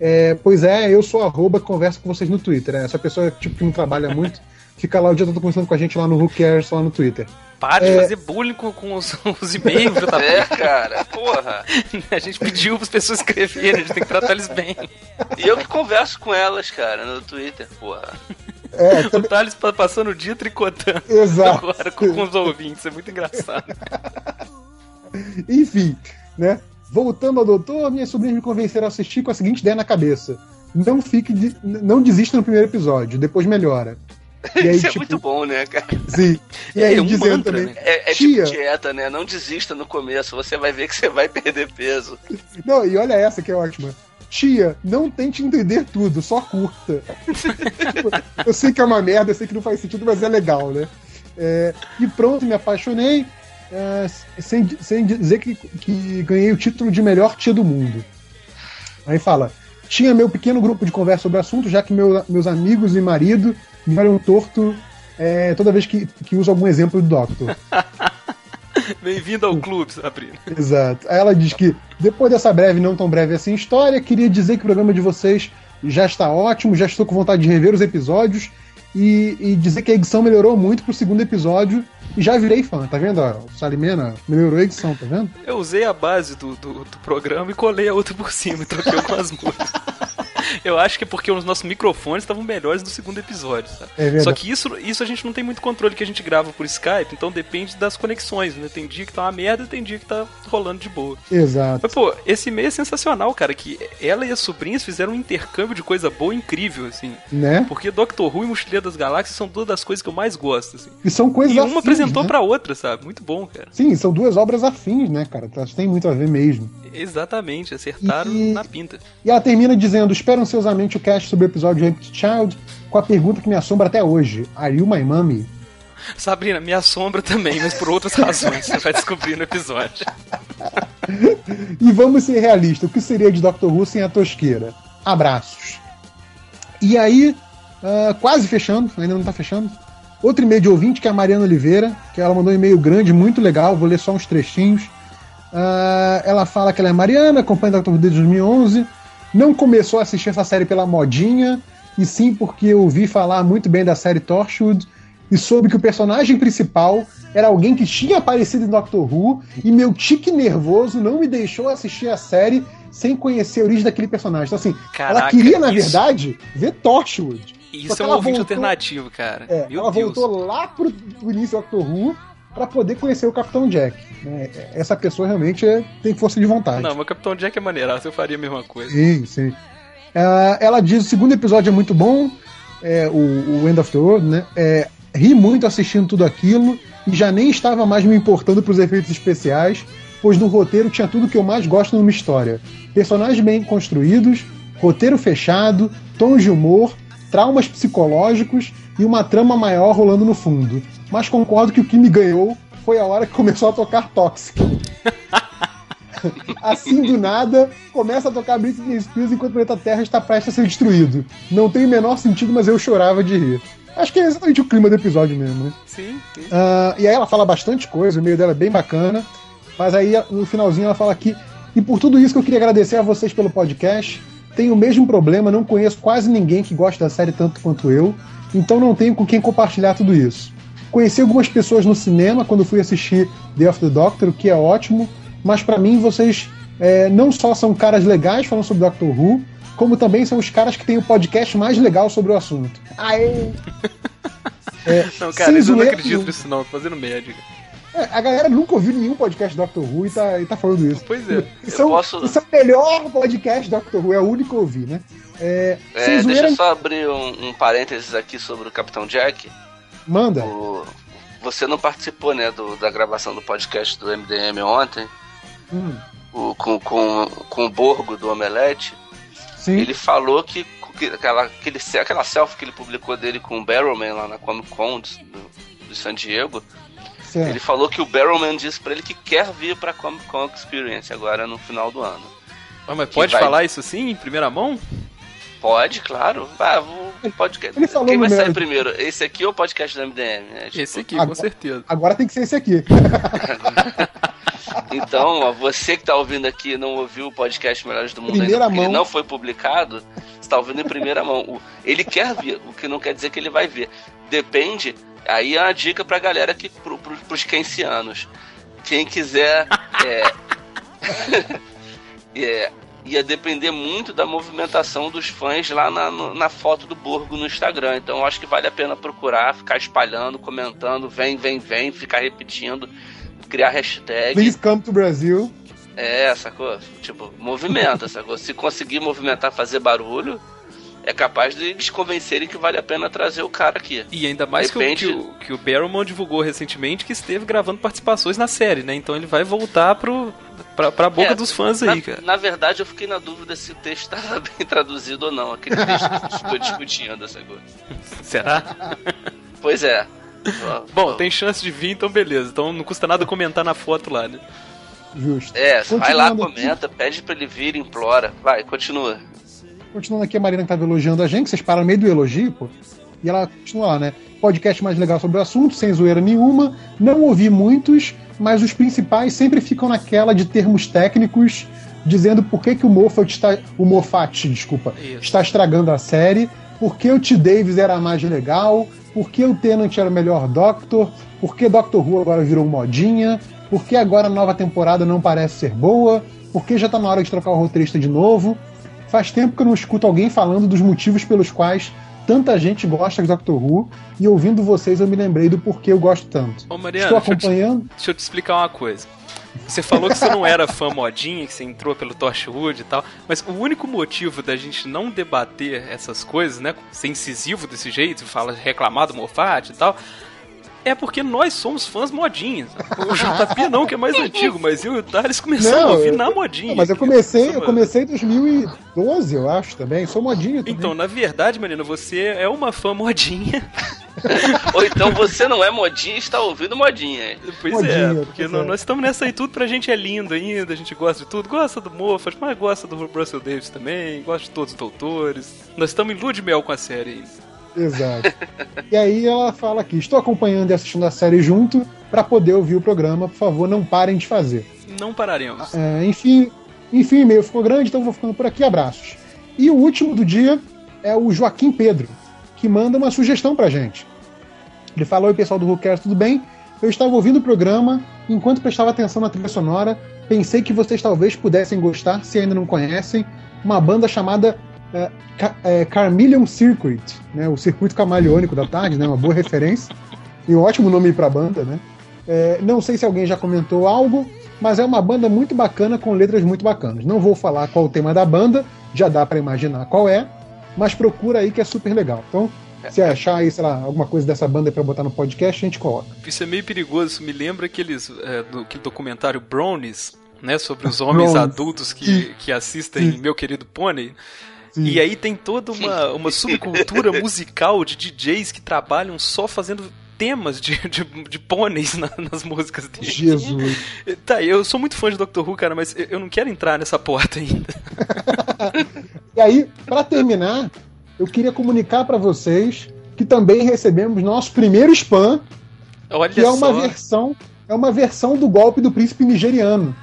É, pois é, eu sou arroba, converso com vocês no Twitter. né? Essa pessoa tipo, que não trabalha muito, fica lá o dia todo conversando com a gente lá no Who Cares, lá no Twitter. Para É. de fazer bullying com, com os, os e-mails, JP. É, cara, porra. [LAUGHS] A gente pediu para as pessoas escreverem, a gente tem que tratar eles bem. E eu que converso com elas, cara, no Twitter, porra. É, O [LAUGHS] também, Thales pa- passando o dia tricotando [LAUGHS] exato. agora com, com os ouvintes, é muito engraçado. Enfim, né? Voltando ao doutor, minhas sobrinhas me convenceram a assistir com a seguinte ideia na cabeça. Não fique de- não desista no primeiro episódio, depois melhora. Aí, Isso é tipo, muito bom, né, cara? sim. E aí É um dizendo mantra, também. né? É, é Tia. tipo dieta, né? Não desista no começo, você vai ver que você vai perder peso. Não, e olha essa que é ótima. Tia, não tente entender tudo, só curta. [LAUGHS] Tipo, eu sei que é uma merda, eu sei que não faz sentido, mas é legal, né? É, e pronto, me apaixonei, é, sem, sem dizer que, que ganhei o título de melhor tia do mundo. Aí fala: tinha meu pequeno grupo de conversa sobre o assunto, já que meu- meus amigos e marido me olham torto é, toda vez que, que uso algum exemplo do Doctor. [LAUGHS] Bem-vindo ao clube, Sabrina. Exato. Aí ela diz que, depois dessa breve, não tão breve assim história, queria dizer que o programa de vocês já está ótimo, já estou com vontade de rever os episódios e, e dizer que a edição melhorou muito pro segundo episódio e já virei fã, tá vendo? O Salimena melhorou a edição, tá vendo? Eu usei a base do, do, do programa e colei a outra por cima e troquei algumas músicas. [LAUGHS] Eu acho que é porque os nossos microfones estavam melhores no segundo episódio, sabe? É verdade. Só que isso, isso a gente não tem muito controle que a gente grava por Skype, então depende das conexões, né? Tem dia que tá uma merda e tem dia que tá rolando de boa. Exato. Mas, pô, esse e-mail é sensacional, cara, que ela e as sobrinhas fizeram um intercâmbio de coisa boa incrível, assim. Né? Porque Doctor Who e Mochileiro das Galáxias são duas das coisas que eu mais gosto, assim. E são coisas E uma afins, apresentou né? pra outra, sabe? Muito bom, cara. Sim, são duas obras afins, né, cara? Elas têm muito a ver mesmo. [LAUGHS] Exatamente, acertaram E- na pinta. E ela termina dizendo: Espero ansiosamente o cast sobre o episódio de Empty Child com a pergunta que me assombra até hoje: Are you my mommy? Sabrina, me assombra também, mas por outras [LAUGHS] razões. Você vai descobrir no episódio. [LAUGHS] E vamos ser realistas: o que seria de Doctor Who sem a tosqueira? Abraços. E aí, ah, quase fechando, ainda não tá fechando. Outro e-mail de ouvinte, que é a Mariana Oliveira, que ela mandou um e-mail grande, muito legal, vou ler só uns trechinhos. Ah, ela fala que ela é Mariana, acompanha Doctor Who desde 2011, não começou a assistir essa série pela modinha, e sim porque eu ouvi falar muito bem da série Torchwood e soube que o personagem principal era alguém que tinha aparecido em Doctor Who e meu tique nervoso não me deixou assistir a série sem conhecer a origem daquele personagem. Então, assim, ela Caraca, queria, na isso- verdade, ver Torchwood. Isso é um ela ouvinte voltou- alternativo, cara. É, ela Deus. voltou lá pro início do Doctor Who pra poder conhecer o Capitão Jack. né? Essa pessoa realmente é- tem força de vontade. Não, mas o Capitão Jack é maneiraço, eu faria a mesma coisa. Sim, sim. Ah, ela diz: o segundo episódio é muito bom, é, o, o End of the World, né? É, ri muito assistindo tudo aquilo e já nem estava mais me importando pros efeitos especiais, pois no roteiro tinha tudo que eu mais gosto numa história: personagens bem construídos, roteiro fechado, tons de humor, traumas psicológicos e uma trama maior rolando no fundo. Mas concordo que o que me ganhou foi a hora que começou a tocar Toxic. [LAUGHS] Assim do nada, começa a tocar Britney Spears enquanto o planeta Terra está prestes a ser destruído. Não tem o menor sentido, mas eu chorava de rir. Acho que é exatamente o clima do episódio mesmo, né? Sim, sim. Ah, e aí ela fala bastante coisa, o meio dela é bem bacana. Mas aí no finalzinho ela fala aqui. E por tudo isso que eu queria agradecer a vocês pelo podcast. Tenho o mesmo problema, não conheço quase ninguém que gosta da série tanto quanto eu, então não tenho com quem compartilhar tudo isso. Conheci algumas pessoas no cinema quando fui assistir The of the Doctor, o que é ótimo, mas pra mim vocês é, não só são caras legais falando sobre Doctor Who, como também são os caras que têm o podcast mais legal sobre o assunto. Aê! É, Não, cara, eu não acredito nisso não, tô fazendo média. É, a galera nunca ouviu nenhum podcast do Doctor Who e tá, e tá falando isso. Pois é. [LAUGHS] Isso é, o- posso- isso é o melhor podcast do Doctor Who, é o único que eu ouvi, né? É, É, deixa eu só abrir um, um parênteses aqui sobre o Capitão Jack. manda. O- você não participou, né, do- da gravação do podcast do MDM ontem, Hum, o- com, com, com o Borgo do Omelete. sim, Ele falou que, que aquela, aquele, aquela selfie que ele publicou dele com o Barrowman lá na Comic Con de, do- de San Diego, certo. ele falou que o Barrowman disse pra ele que quer vir pra Comic Con Experience agora no final do ano. Ah, mas pode vai- falar isso assim, em primeira mão? Pode, claro. Ah. Ele falou Quem vai sair primeiro? Esse aqui ou o podcast do MDM? né? Tipo, Esse aqui, Agora- com certeza. Agora tem que ser esse aqui. [LAUGHS] Então, ó, você que tá ouvindo aqui e não ouviu o podcast Melhores do Mundo Primeira ainda, porque ele mão. não foi publicado, você tá ouvindo em primeira mão. Ele quer ver, o que não quer dizer que ele vai ver. Depende, aí é uma dica pra galera que, pro, pro, pros. Quem quiser. [LAUGHS] É, [LAUGHS] é, ia depender muito da movimentação dos fãs lá na, na foto do Borgo no Instagram. Então eu acho que vale a pena procurar, ficar espalhando, comentando, vem, vem, vem, ficar repetindo, criar hashtag. Please come to Brasil. É, sacou? Tipo, movimenta, sacou? Se conseguir movimentar, fazer barulho, é capaz de eles convencerem que vale a pena trazer o cara aqui. E ainda mais que, o, Depende- que, o, que o Barrowman divulgou recentemente que esteve gravando participações na série, né? Então ele vai voltar pro, pra, pra boca É, dos fãs Na, aí, cara. na verdade, eu fiquei na dúvida se o texto [LAUGHS] estava bem traduzido ou não, aquele texto que a gente ficou discutindo, sacou? [LAUGHS] Será? Pois é. Bom, tem chance de vir, então beleza. Então não custa nada comentar na foto lá, né? Justo. É, vai lá, comenta, pede pra ele vir, implora. Vai, continua. Continuando aqui, a Marina que tava elogiando a gente, vocês param no meio do elogio, pô. E ela continua lá, né? Podcast mais legal sobre o assunto, sem zoeira nenhuma. Não ouvi muitos, mas os principais sempre ficam naquela de termos técnicos, dizendo por que, que o Moffat está. O Moffat, desculpa, Isso. está estragando a série, por que o T. Davis era mais legal, por que o Tennant era o melhor Doctor, por que Doctor Who agora virou modinha, por que agora a nova temporada não parece ser boa, por que já tá na hora de trocar o roteirista de novo. Faz tempo que eu não escuto alguém falando dos motivos pelos quais tanta gente gosta de Doctor Who, e ouvindo vocês eu me lembrei do porquê eu gosto tanto. Ô, Mariana, Estou deixa eu te- acompanhando. Deixa eu te explicar uma coisa. Você falou que você não era fã modinha, que você entrou pelo Torchwood e tal, mas o único motivo da gente não debater essas coisas, né, ser incisivo desse jeito, fala reclamar do Moffat e tal, é porque nós somos fãs modinhas. O JP não, que é mais [LAUGHS] antigo, mas eu e o Thales começamos Não, a ouvir eu- na modinha. Não, mas eu comecei, eu comecei em 2012, eu acho, também. Sou modinho também. Então, na verdade, Marina, você é uma fã modinha. [LAUGHS] Ou então você não é modinha e está ouvindo modinha. Pois Modinha, é, porque é. nós estamos nessa aí, tudo pra gente é lindo ainda, a gente gosta de tudo, gosta do Moffat, mas gosta do Russell Davis também, gosta de todos os doutores. Nós estamos em lua de mel com a série ainda. Exato. e aí ela fala aqui: estou acompanhando e assistindo a série junto para poder ouvir o programa. Por favor, não parem de fazer. Não pararemos. É, enfim, enfim, o e-mail ficou grande, então vou ficando por aqui. Abraços. E o último do dia é o Joaquim Pedro, que manda uma sugestão pra gente. Ele falou: Oi, pessoal do Rookcast, tudo bem? Eu estava ouvindo o programa, enquanto prestava atenção na trilha sonora, pensei que vocês talvez pudessem gostar, se ainda não conhecem, uma banda chamada é, é, Carmelian Circuit, né, o circuito camaleônico da tarde, né, uma boa referência, e um ótimo nome para a banda, né? É, não sei se alguém já comentou algo, mas é uma banda muito bacana com letras muito bacanas. Não vou falar qual o tema da banda, já dá para imaginar qual é, mas procura aí que é super legal. Então, se achar aí, sei lá, alguma coisa dessa banda para botar no podcast, a gente coloca. Isso é meio perigoso, isso me lembra aqueles, é, do aquele documentário Brownies, né, sobre os [LAUGHS] homens adultos que, que assistem Meu Querido Pôney. E aí tem toda uma, uma subcultura [LAUGHS] musical de DJs que trabalham só fazendo temas de, de, de pôneis na- nas músicas deles. Jesus. Tá, eu sou muito fã de Doctor Who, cara, mas eu- não quero entrar nessa porta ainda. [LAUGHS] E aí, para terminar, eu queria comunicar para vocês que também recebemos nosso primeiro spam, Olha que é uma só. versão, é uma versão do golpe do príncipe nigeriano.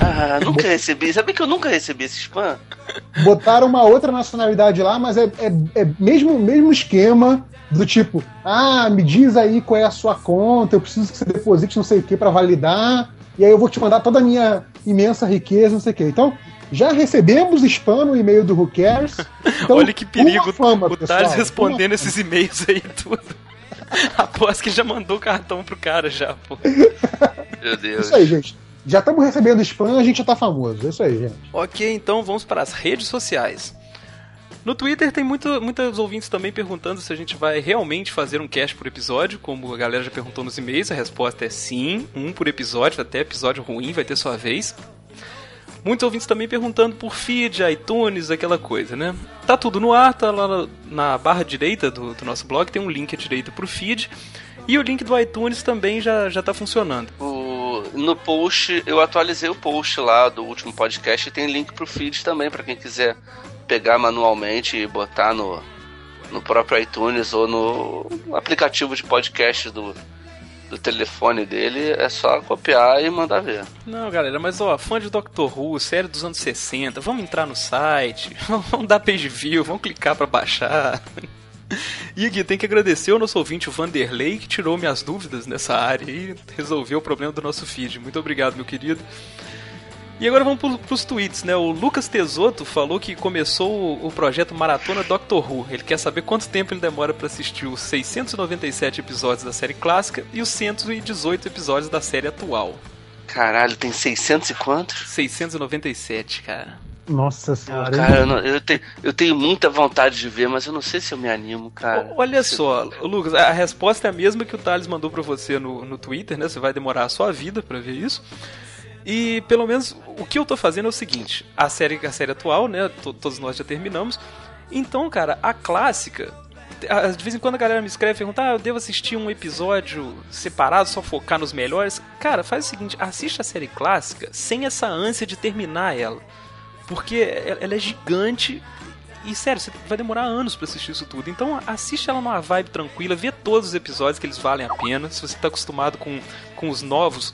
Ah, [LAUGHS] nunca recebi. Sabe que eu nunca recebi esse spam? Botaram uma outra nacionalidade lá, mas é, é, é mesmo mesmo esquema do tipo, ah, me diz aí qual é a sua conta, eu preciso que você deposite não sei o que para validar, e aí eu vou te mandar toda a minha imensa riqueza, não sei o que. Então, já recebemos spam no e-mail do Who Cares. [LAUGHS] Então, Olha que perigo fama, o Thales respondendo esses e-mails aí tudo. [LAUGHS] Aposto que já mandou o cartão pro cara já, pô. Meu Deus. Isso aí, gente. Já estamos recebendo spam, a gente já tá famoso. É isso aí, gente. Ok, então vamos para as redes sociais. No Twitter tem muito, muitos ouvintes também perguntando se a gente vai realmente fazer um cast por episódio, como a galera já perguntou nos e-mails, a resposta é sim, um por episódio, até episódio ruim vai ter sua vez. Muitos ouvintes também perguntando por feed, iTunes, aquela coisa, né? Tá tudo no ar, tá lá na, barra direita do, do, nosso blog, tem um link à direita pro feed. E o link do iTunes também já, já tá funcionando. No post, eu atualizei o post lá do último podcast e tem link pro feed também, para quem quiser pegar manualmente e botar no, no próprio iTunes ou no aplicativo de podcast do, do telefone dele, é só copiar e mandar ver. Não, galera, mas ó, fã de Doctor Who, série dos anos 60, vamos entrar no site, [LAUGHS] vamos dar page view, vamos clicar para baixar. E aqui tem que agradecer ao nosso ouvinte, o Vanderlei, que tirou minhas dúvidas nessa área e resolveu o problema do nosso feed. Muito obrigado, meu querido. E agora vamos para os tweets, né? O Lucas Tesoto falou que começou o projeto Maratona Doctor Who. Ele quer saber quanto tempo ele demora para assistir os 697 episódios da série clássica e os 118 episódios da série atual. Caralho, tem 600 e quantos? 697, cara. Nossa senhora. Cara, eu, não, eu, tenho, eu tenho muita vontade de ver, mas eu não sei se eu me animo, cara. Olha só, Lucas, a resposta é a mesma que o Thales mandou para você no, no Twitter, né? Você vai demorar a sua vida para ver isso. E pelo menos o que eu tô fazendo é o seguinte: a série, a série atual, né? Todos nós já terminamos. Então, cara, a clássica. De vez em quando a galera me escreve e pergunta: ah, eu devo assistir um episódio separado, só focar nos melhores. Cara, faz o seguinte: assiste a série clássica sem essa ânsia de terminar ela. Porque ela é gigante e sério, você vai demorar anos para assistir isso tudo. Então assiste ela numa vibe tranquila, vê todos os episódios que eles valem a pena. Se você tá acostumado com, com os novos,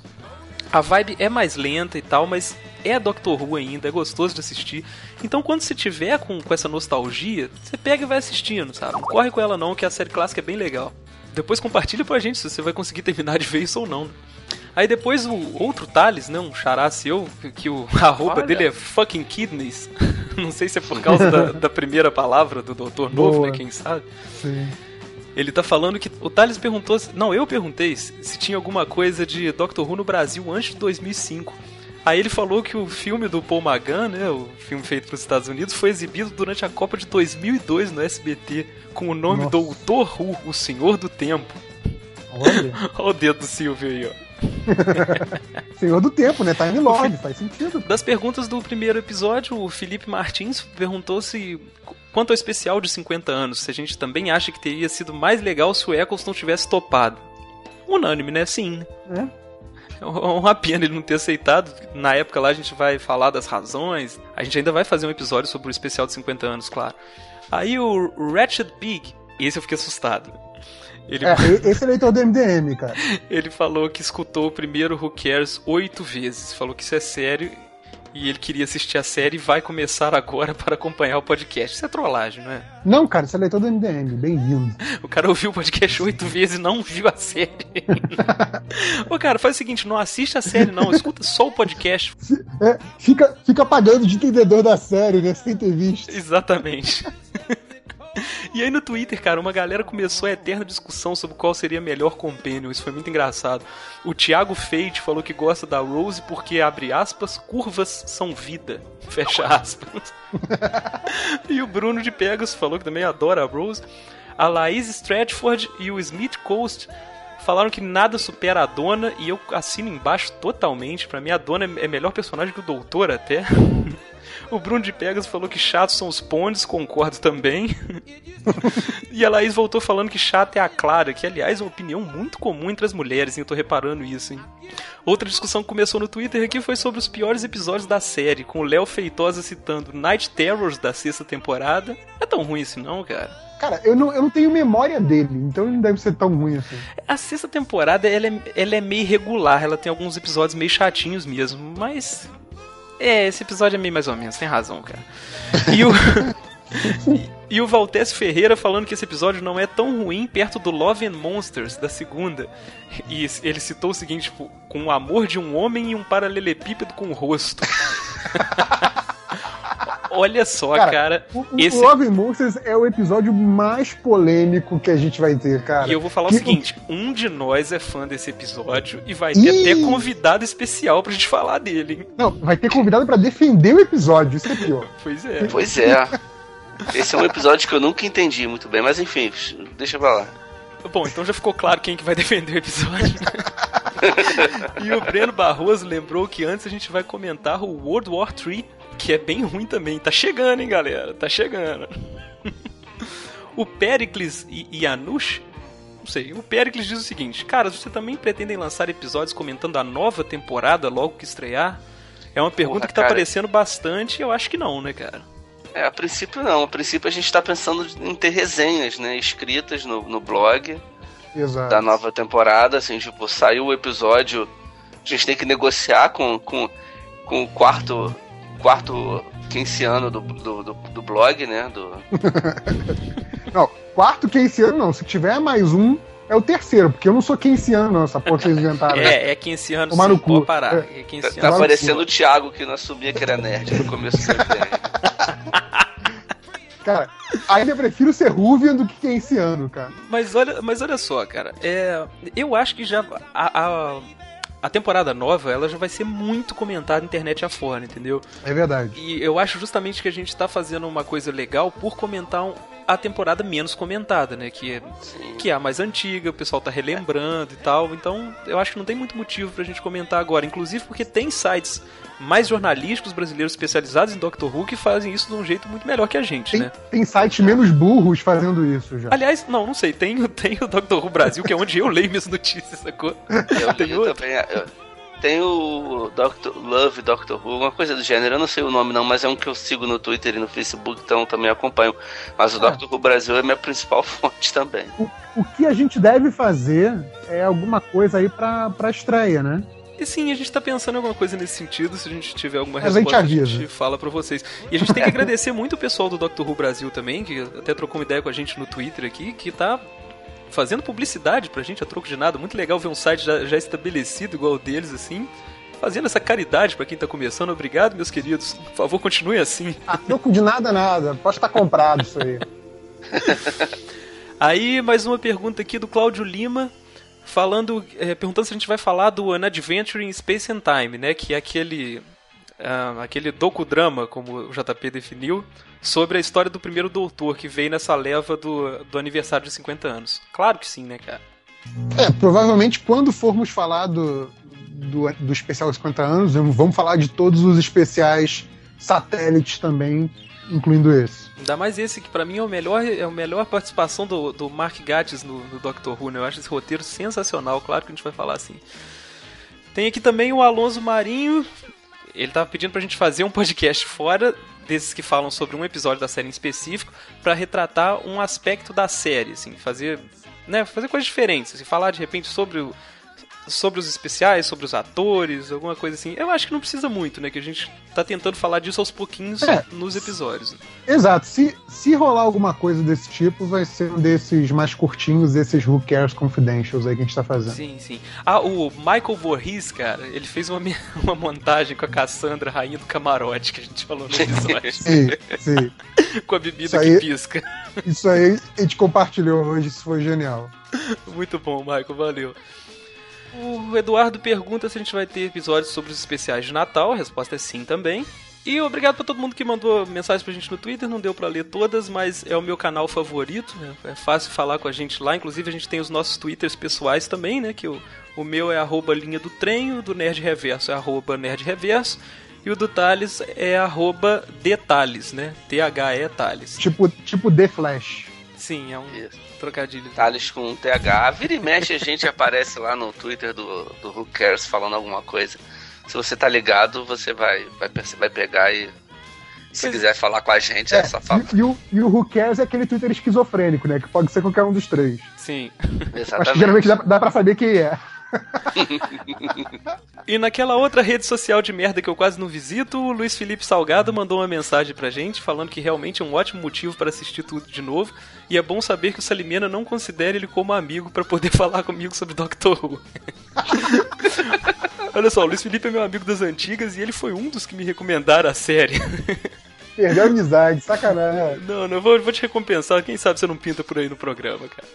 a vibe é mais lenta e tal, mas é Doctor Who ainda, é gostoso de assistir. Então quando você tiver com, com essa nostalgia, você pega e vai assistindo, sabe? Não corre com ela não, que a série clássica é bem legal. Depois compartilha pra gente se você vai conseguir [LAUGHS] terminar de ver isso ou não. Aí depois o outro Thales, né, um xará seu, que o [LAUGHS] arroba Olha. dele é fucking kidneys. [LAUGHS] Não sei se é por causa da, da primeira palavra do Doutor Novo, né, quem sabe. Sim. Ele tá falando que. O Thales perguntou. Não, eu perguntei se tinha alguma coisa de Doctor Who no Brasil antes de 2005. Aí ele falou que o filme do Paul Magan, né, o filme feito para os Estados Unidos, foi exibido durante a Copa de 2002 no SBT com o nome Nossa. Doutor Who, o Senhor do Tempo. Olha. [LAUGHS] Olha o dedo do Silvio aí, ó. [LAUGHS] Senhor do Tempo, né? Time Lord, faz sentido. Das perguntas do primeiro episódio, o Felipe Martins perguntou se Quanto ao especial de 50 anos, a gente também acha que teria sido mais legal se o Eccleston tivesse topado. Unânime, né? Sim. É. É uma pena ele não ter aceitado. Na época lá a gente vai falar das razões. A gente ainda vai fazer um episódio sobre o especial de 50 anos, claro. Aí o Ratchet Big, esse eu fiquei assustado. Ele... É, [LAUGHS] esse é leitor do MDM, cara. ele falou que escutou o primeiro Who Cares oito vezes. Falou que isso é sério e ele queria assistir a série e vai começar agora [LAUGHS] para acompanhar o podcast. Isso é trollagem, não é? Não, cara, isso é leitor do MDM, bem-vindo. [LAUGHS] O cara ouviu o podcast oito vezes e não viu a série. Ô, cara, faz o seguinte, não assiste a série não, escuta só o podcast. É, fica, fica pagando de entendedor da série, né, sem ter visto. Exatamente. E aí no Twitter, cara, uma galera começou a eterna discussão sobre qual seria melhor companion. Isso foi muito engraçado. O Thiago Fate falou que gosta da Rose porque, abre aspas, curvas são vida. [LAUGHS] Fecha aspas. [LAUGHS] e o Bruno de Pegas falou que também adora a Rose. A Laís Stratford e o Smith Coast falaram que nada supera a dona e eu assino embaixo totalmente. Para mim, a dona é melhor personagem que o doutor até. [LAUGHS] O Bruno de Pegas falou que chatos são os pondes, concordo também. [LAUGHS] e a Laís voltou falando que chata é a Clara, que aliás é uma opinião muito comum entre as mulheres, hein? eu tô reparando isso, hein? Outra discussão que começou no Twitter aqui foi sobre os piores episódios da série, com o Léo Feitosa citando Night Terrors da sexta temporada. Não é tão ruim assim não, cara. Cara, eu não, eu não tenho memória dele, então ele não deve ser tão ruim assim. A sexta temporada, ela é, ela é meio irregular, ela tem alguns episódios meio chatinhos mesmo, mas é, esse episódio é meio mais ou menos, tem razão, cara. E o. [LAUGHS] e o Ferreira falando que esse episódio não é tão ruim perto do Love and Monsters da segunda. E ele citou o seguinte, tipo, com o amor de um homem e um paralelepípedo com o rosto. [LAUGHS] Olha só, cara. cara o, esse... Love Monsters é o episódio mais polêmico que a gente vai ter, cara. E eu vou falar que... o seguinte: um de nós é fã desse episódio e vai ter Ih... até convidado especial pra gente falar dele. Hein? Não, vai ter convidado para defender o episódio, isso é pior. [LAUGHS] pois é. Pois é. Esse é um episódio que eu nunca entendi muito bem, mas enfim, deixa pra lá. Bom, então já ficou claro quem que vai [LAUGHS] defender o episódio. [LAUGHS] e o Breno Barroso lembrou que antes a gente vai comentar o World War III, que é bem ruim também. Tá chegando, hein, galera? Tá chegando. [LAUGHS] o Pericles e, e Anush não sei. O Pericles diz o seguinte: Cara, você também pretendem lançar episódios comentando a nova temporada logo que estrear? É uma pergunta Porra, que tá cara... aparecendo bastante e eu acho que não, né, cara? É, a princípio não. A princípio a gente tá pensando em ter resenhas, né? Escritas no, no blog Exato. da nova temporada. Assim, tipo, saiu o episódio. A gente tem que negociar com, com, com o quarto. Quarto quinceano do, do, do, do blog, né? Do... [LAUGHS] não, quarto quinceano não. Se tiver mais um, é o terceiro, porque eu não sou quinceano, essa porra que vocês inventaram. É, é quinceano Tomar no cu. parar. É. É tá, tá parecendo o Thiago que não assumia que era nerd no começo do [LAUGHS] Cara, ainda prefiro ser Ruvian do que keynesiano, cara. Mas olha, mas olha só, cara. É, eu acho que já a, a, a, temporada nova ela já vai ser muito comentada na internet afora, entendeu? É verdade. E eu acho justamente que a gente tá fazendo uma coisa legal por comentar um, a temporada menos comentada, né? Que é, que é a mais antiga, o pessoal tá relembrando e tal. Então, eu acho que não tem muito motivo pra gente comentar agora. Inclusive porque tem sites mais jornalísticos brasileiros especializados em Doctor Who que fazem isso de um jeito muito melhor que a gente, tem, né? Tem sites menos burros fazendo isso já. Aliás, não, não sei. Tem, [LAUGHS] tem o Doctor Who Brasil, que é onde eu leio minhas notícias, sacou? Eu, tem eu também. Eu, tem o Doctor Love Doctor Who, uma coisa do gênero, eu não sei o nome não, mas é um que eu sigo no Twitter e no Facebook, então também acompanho. Mas o é. Doctor Who Brasil é minha principal [LAUGHS] fonte também. O, o que a gente deve fazer é alguma coisa aí pra, pra estreia, né? E sim, a gente tá pensando em alguma coisa nesse sentido. Se a gente tiver alguma resposta, a gente, a gente fala pra vocês. E a gente tem que [LAUGHS] agradecer muito o pessoal do Doctor Who Brasil também, que até trocou uma ideia com a gente no Twitter aqui, que tá fazendo publicidade pra gente a troco de nada. Muito legal ver um site já, já estabelecido igual o deles, assim. Fazendo essa caridade para quem tá começando. Obrigado, meus queridos. Por favor, continue assim. A troco de nada, nada. Pode estar comprado isso aí. [LAUGHS] aí, mais uma pergunta aqui do Cláudio Lima falando, é, perguntando se a gente vai falar do An Adventure in Space and Time, né? Que é aquele, uh, aquele docudrama, como o JP definiu, sobre a história do primeiro doutor que veio nessa leva do, do aniversário de 50 anos. Claro que sim, né, cara? É, provavelmente quando formos falar do, do, do especial 50 anos, vamos falar de todos os especiais satélites também, incluindo esse. Ainda mais esse que para mim é o melhor, é a melhor participação do, do Mark Gatiss no, no Doctor Who, né? Eu acho esse roteiro sensacional, claro que a gente vai falar assim. Tem aqui também o Alonso Marinho, ele tava pedindo pra gente fazer um podcast fora desses que falam sobre um episódio da série em específico para retratar um aspecto da série, assim, fazer, né, fazer coisas diferentes, assim, falar de repente sobre o sobre os especiais, sobre os atores, alguma coisa assim. Eu acho que não precisa muito, né? Que a gente tá tentando falar disso aos pouquinhos é. nos episódios. Né? Exato. Se, se rolar alguma coisa desse tipo, vai ser um desses mais curtinhos, esses Who Cares Confidentials aí que a gente tá fazendo. Sim, sim. Ah, o Michael Voorhees, cara, ele fez uma, [LAUGHS] uma montagem com a Cassandra, rainha do camarote, que a gente falou no episódio. [LAUGHS] sim, sim. [LAUGHS] com a bebida aí, que pisca. Isso aí a gente compartilhou hoje, isso foi genial. Muito bom, Michael, valeu. O Eduardo pergunta se a gente vai ter episódios sobre os especiais de Natal. A resposta é sim também. E obrigado pra todo mundo que mandou mensagem pra gente no Twitter. Não deu para ler todas, mas é o meu canal favorito. Né? É fácil falar com a gente lá. Inclusive, a gente tem os nossos Twitters pessoais também, né? Que o, o meu é arroba linha do trem, o do Nerd Reverso é arroba Nerd Reverso. E o do Thales é arroba né? T-H-E Thales. Tipo, tipo The Flash. Sim, é um. Isso trocadilho. Thales com um TH. Vira e mexe, a gente [LAUGHS] aparece lá no Twitter do, do Who Cares falando alguma coisa. Se você tá ligado, você vai, vai, vai pegar e. Se quiser falar com a gente, é, é só falar. E, e, o, e o Who Cares é aquele Twitter esquizofrênico, né? Que pode ser qualquer um dos três. Sim. Exatamente. [LAUGHS] Acho que geralmente dá, dá pra saber quem é. [LAUGHS] e naquela outra rede social de merda que eu quase não visito, o Luiz Felipe Salgado mandou uma mensagem pra gente falando que realmente é um ótimo motivo para assistir tudo de novo. E é bom saber que o Salimena não considera ele como amigo para poder [LAUGHS] falar comigo sobre Doctor Who. [LAUGHS] Olha só, o Luiz Felipe é meu amigo das antigas e ele foi um dos que me recomendaram a série. [LAUGHS] Perdeu a amizade, sacanagem. Não, não, vou, vou te recompensar. Quem sabe você não pinta por aí no programa, cara.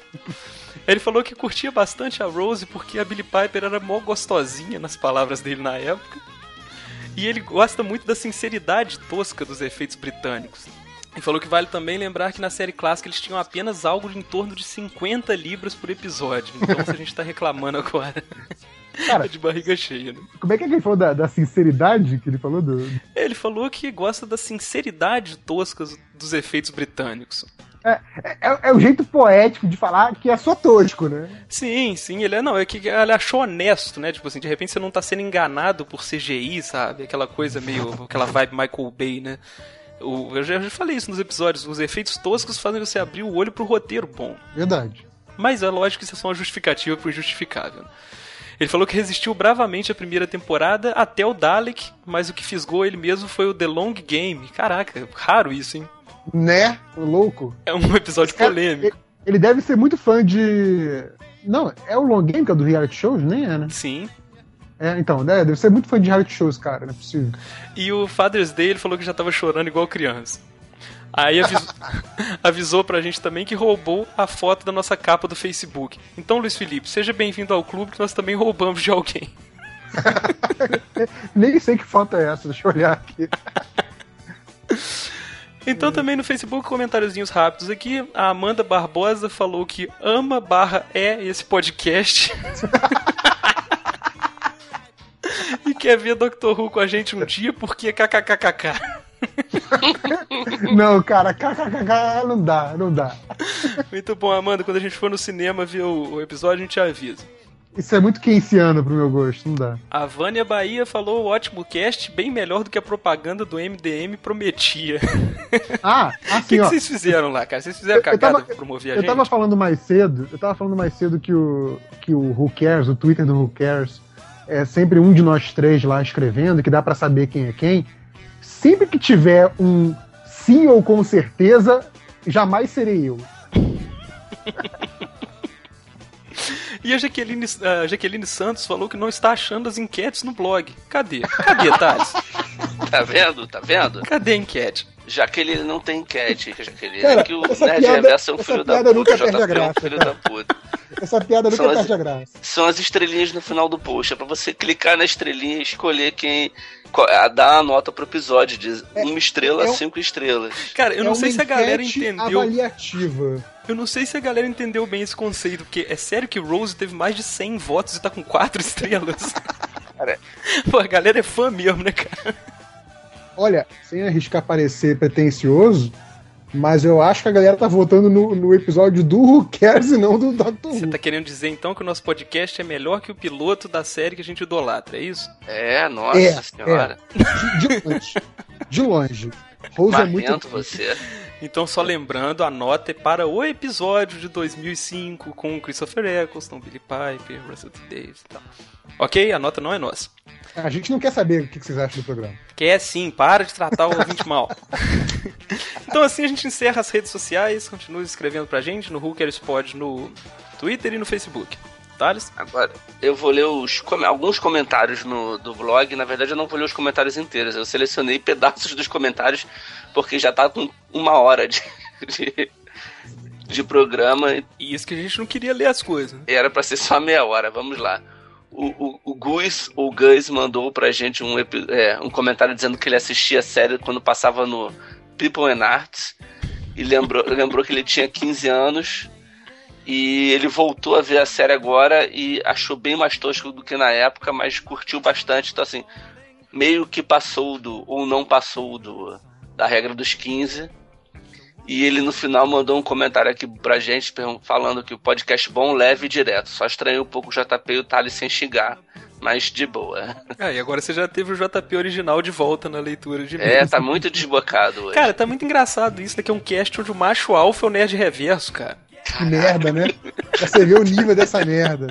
Ele falou que curtia bastante a Rose porque a Billie Piper era mó gostosinha nas palavras dele na época. E ele gosta muito da sinceridade tosca dos efeitos britânicos. E falou que vale também lembrar que na série clássica eles tinham apenas algo de em torno de 50 libras por episódio. Então se a gente tá reclamando agora. [LAUGHS] Cara, de barriga cheia, né? Como é que ele falou da, da sinceridade que ele falou? Do... Ele falou que gosta da sinceridade tosca dos efeitos britânicos. É, é, é, o jeito poético de falar que é só tosco, né? Sim, sim, ele é não, é que ele achou honesto, né? Tipo assim, de repente você não tá sendo enganado por CGI, sabe? Aquela coisa meio, aquela vibe Michael Bay, né? O, eu, já, eu já falei isso nos episódios, os efeitos toscos fazem você abrir o olho pro roteiro bom. Verdade. Mas é lógico que isso é só uma justificativa pro injustificável. Ele falou que resistiu bravamente a primeira temporada até o Dalek, mas o que fisgou ele mesmo foi o The Long Game. Caraca, raro isso, hein? Né? O louco. É um episódio Cara, polêmico. Ele deve ser muito fã de. Não, é o Long Game que é do reality shows, nem é, né? Sim. É, então, né? Deve ser muito fã de reality shows, cara, não é possível. E o Father's Day ele falou que já tava chorando igual criança. Aí avisou, [LAUGHS] avisou pra gente também que roubou a foto da nossa capa do Facebook. Então, Luiz Felipe, seja bem-vindo ao clube que nós também roubamos de alguém. [LAUGHS] Nem sei que foto é essa, deixa eu olhar aqui. [LAUGHS] Então também no Facebook, comentáriozinhos rápidos aqui, a Amanda Barbosa falou que ama barra é esse podcast. Quer ver Dr. Who com a gente um dia porque kkkk. [LAUGHS] não, cara, kkkk não dá, não dá. Muito bom, Amanda, quando a gente for no cinema ver o, o episódio, a gente avisa. Isso é muito keynesiano pro meu gosto, não dá. A Vânia Bahia falou ótimo cast, bem melhor do que a propaganda do MDM prometia. [LAUGHS] Ah, assim, O que, que vocês fizeram lá, cara? Vocês fizeram Eu- eu cagada tava- pra promover a Eu gente? tava falando mais cedo, eu tava falando mais cedo que o, que o Who Cares, o Twitter do Who Cares, é sempre um de nós três lá escrevendo, que dá pra saber quem é quem. Sempre que tiver um sim ou com certeza, jamais serei eu. [LAUGHS] E a Jaqueline, a Jaqueline Santos falou que não está achando as enquetes no blog. Cadê? Cadê, Thales? [LAUGHS] Tá vendo? Tá vendo? Cadê a enquete? Jaqueline não tem enquete, Jaqueline. Cara, é que o Nerd piada- Reverso é um filho da puta, o JP é um graça, filho cara. da puta. Essa piada nunca São as- perde a graça. São as estrelinhas no final do post. É pra você clicar na estrelinha e escolher quem. qual- a- dar a nota pro episódio, de uma estrela é a um- cinco estrelas. Cara, eu É não sei se a galera entendeu. avaliativa. Eu não sei se a galera entendeu bem esse conceito, porque é sério que Rose teve mais de 100 votos e tá com 4 [LAUGHS] estrelas. Cara, Pô, a galera é fã mesmo, né, cara? Olha, sem arriscar parecer pretencioso, mas eu acho que a galera tá votando no, no episódio do Who Cares e não do Doctor Você Who. tá querendo dizer então que o nosso podcast é melhor que o piloto da série que a gente idolatra, é isso? é, nossa É, senhora. De, de longe. De longe. Rose é muito. Você. Então, só lembrando, a nota é para o episódio de 2005 com Christopher Eccleston, Billy Piper, Russell T. Davis e tal. Ok? A nota não é nossa. A gente não quer saber o que vocês acham do programa. Que é sim, para de tratar o ouvinte mal. [LAUGHS] então assim a gente encerra as redes sociais, continue escrevendo pra gente no Hookerspod no Twitter e no Facebook. Agora, eu vou ler os, alguns comentários no, do blog. Na verdade, eu não vou ler os comentários inteiros. Eu selecionei pedaços dos comentários porque já tá com uma hora de, de, de programa E isso que a gente não queria ler as coisas. era pra ser só meia hora. Vamos lá. O, o, o Gus, ou Gus, mandou pra gente um, é, um comentário dizendo que ele assistia a série quando passava no People and Arts. E lembrou, lembrou que ele tinha 15 anos. E ele voltou a ver a série agora e achou bem mais tosco do que na época, mas curtiu bastante. Então, assim, meio que passou do, ou não passou do, da regra dos 15. E ele no final mandou um comentário aqui pra gente falando que o podcast bom, leve e direto. Só estranhou um pouco o JP e o Thales sem xingar, mas de boa. Ah, [LAUGHS] e agora você já teve o JP original de volta na leitura de É, e-mails. tá muito desbocado [LAUGHS] hoje. Cara, tá muito engraçado isso, né? Que é um cast onde o macho alfa é o nerd reverso, cara. Que merda, né? Pra você ver o nível dessa merda.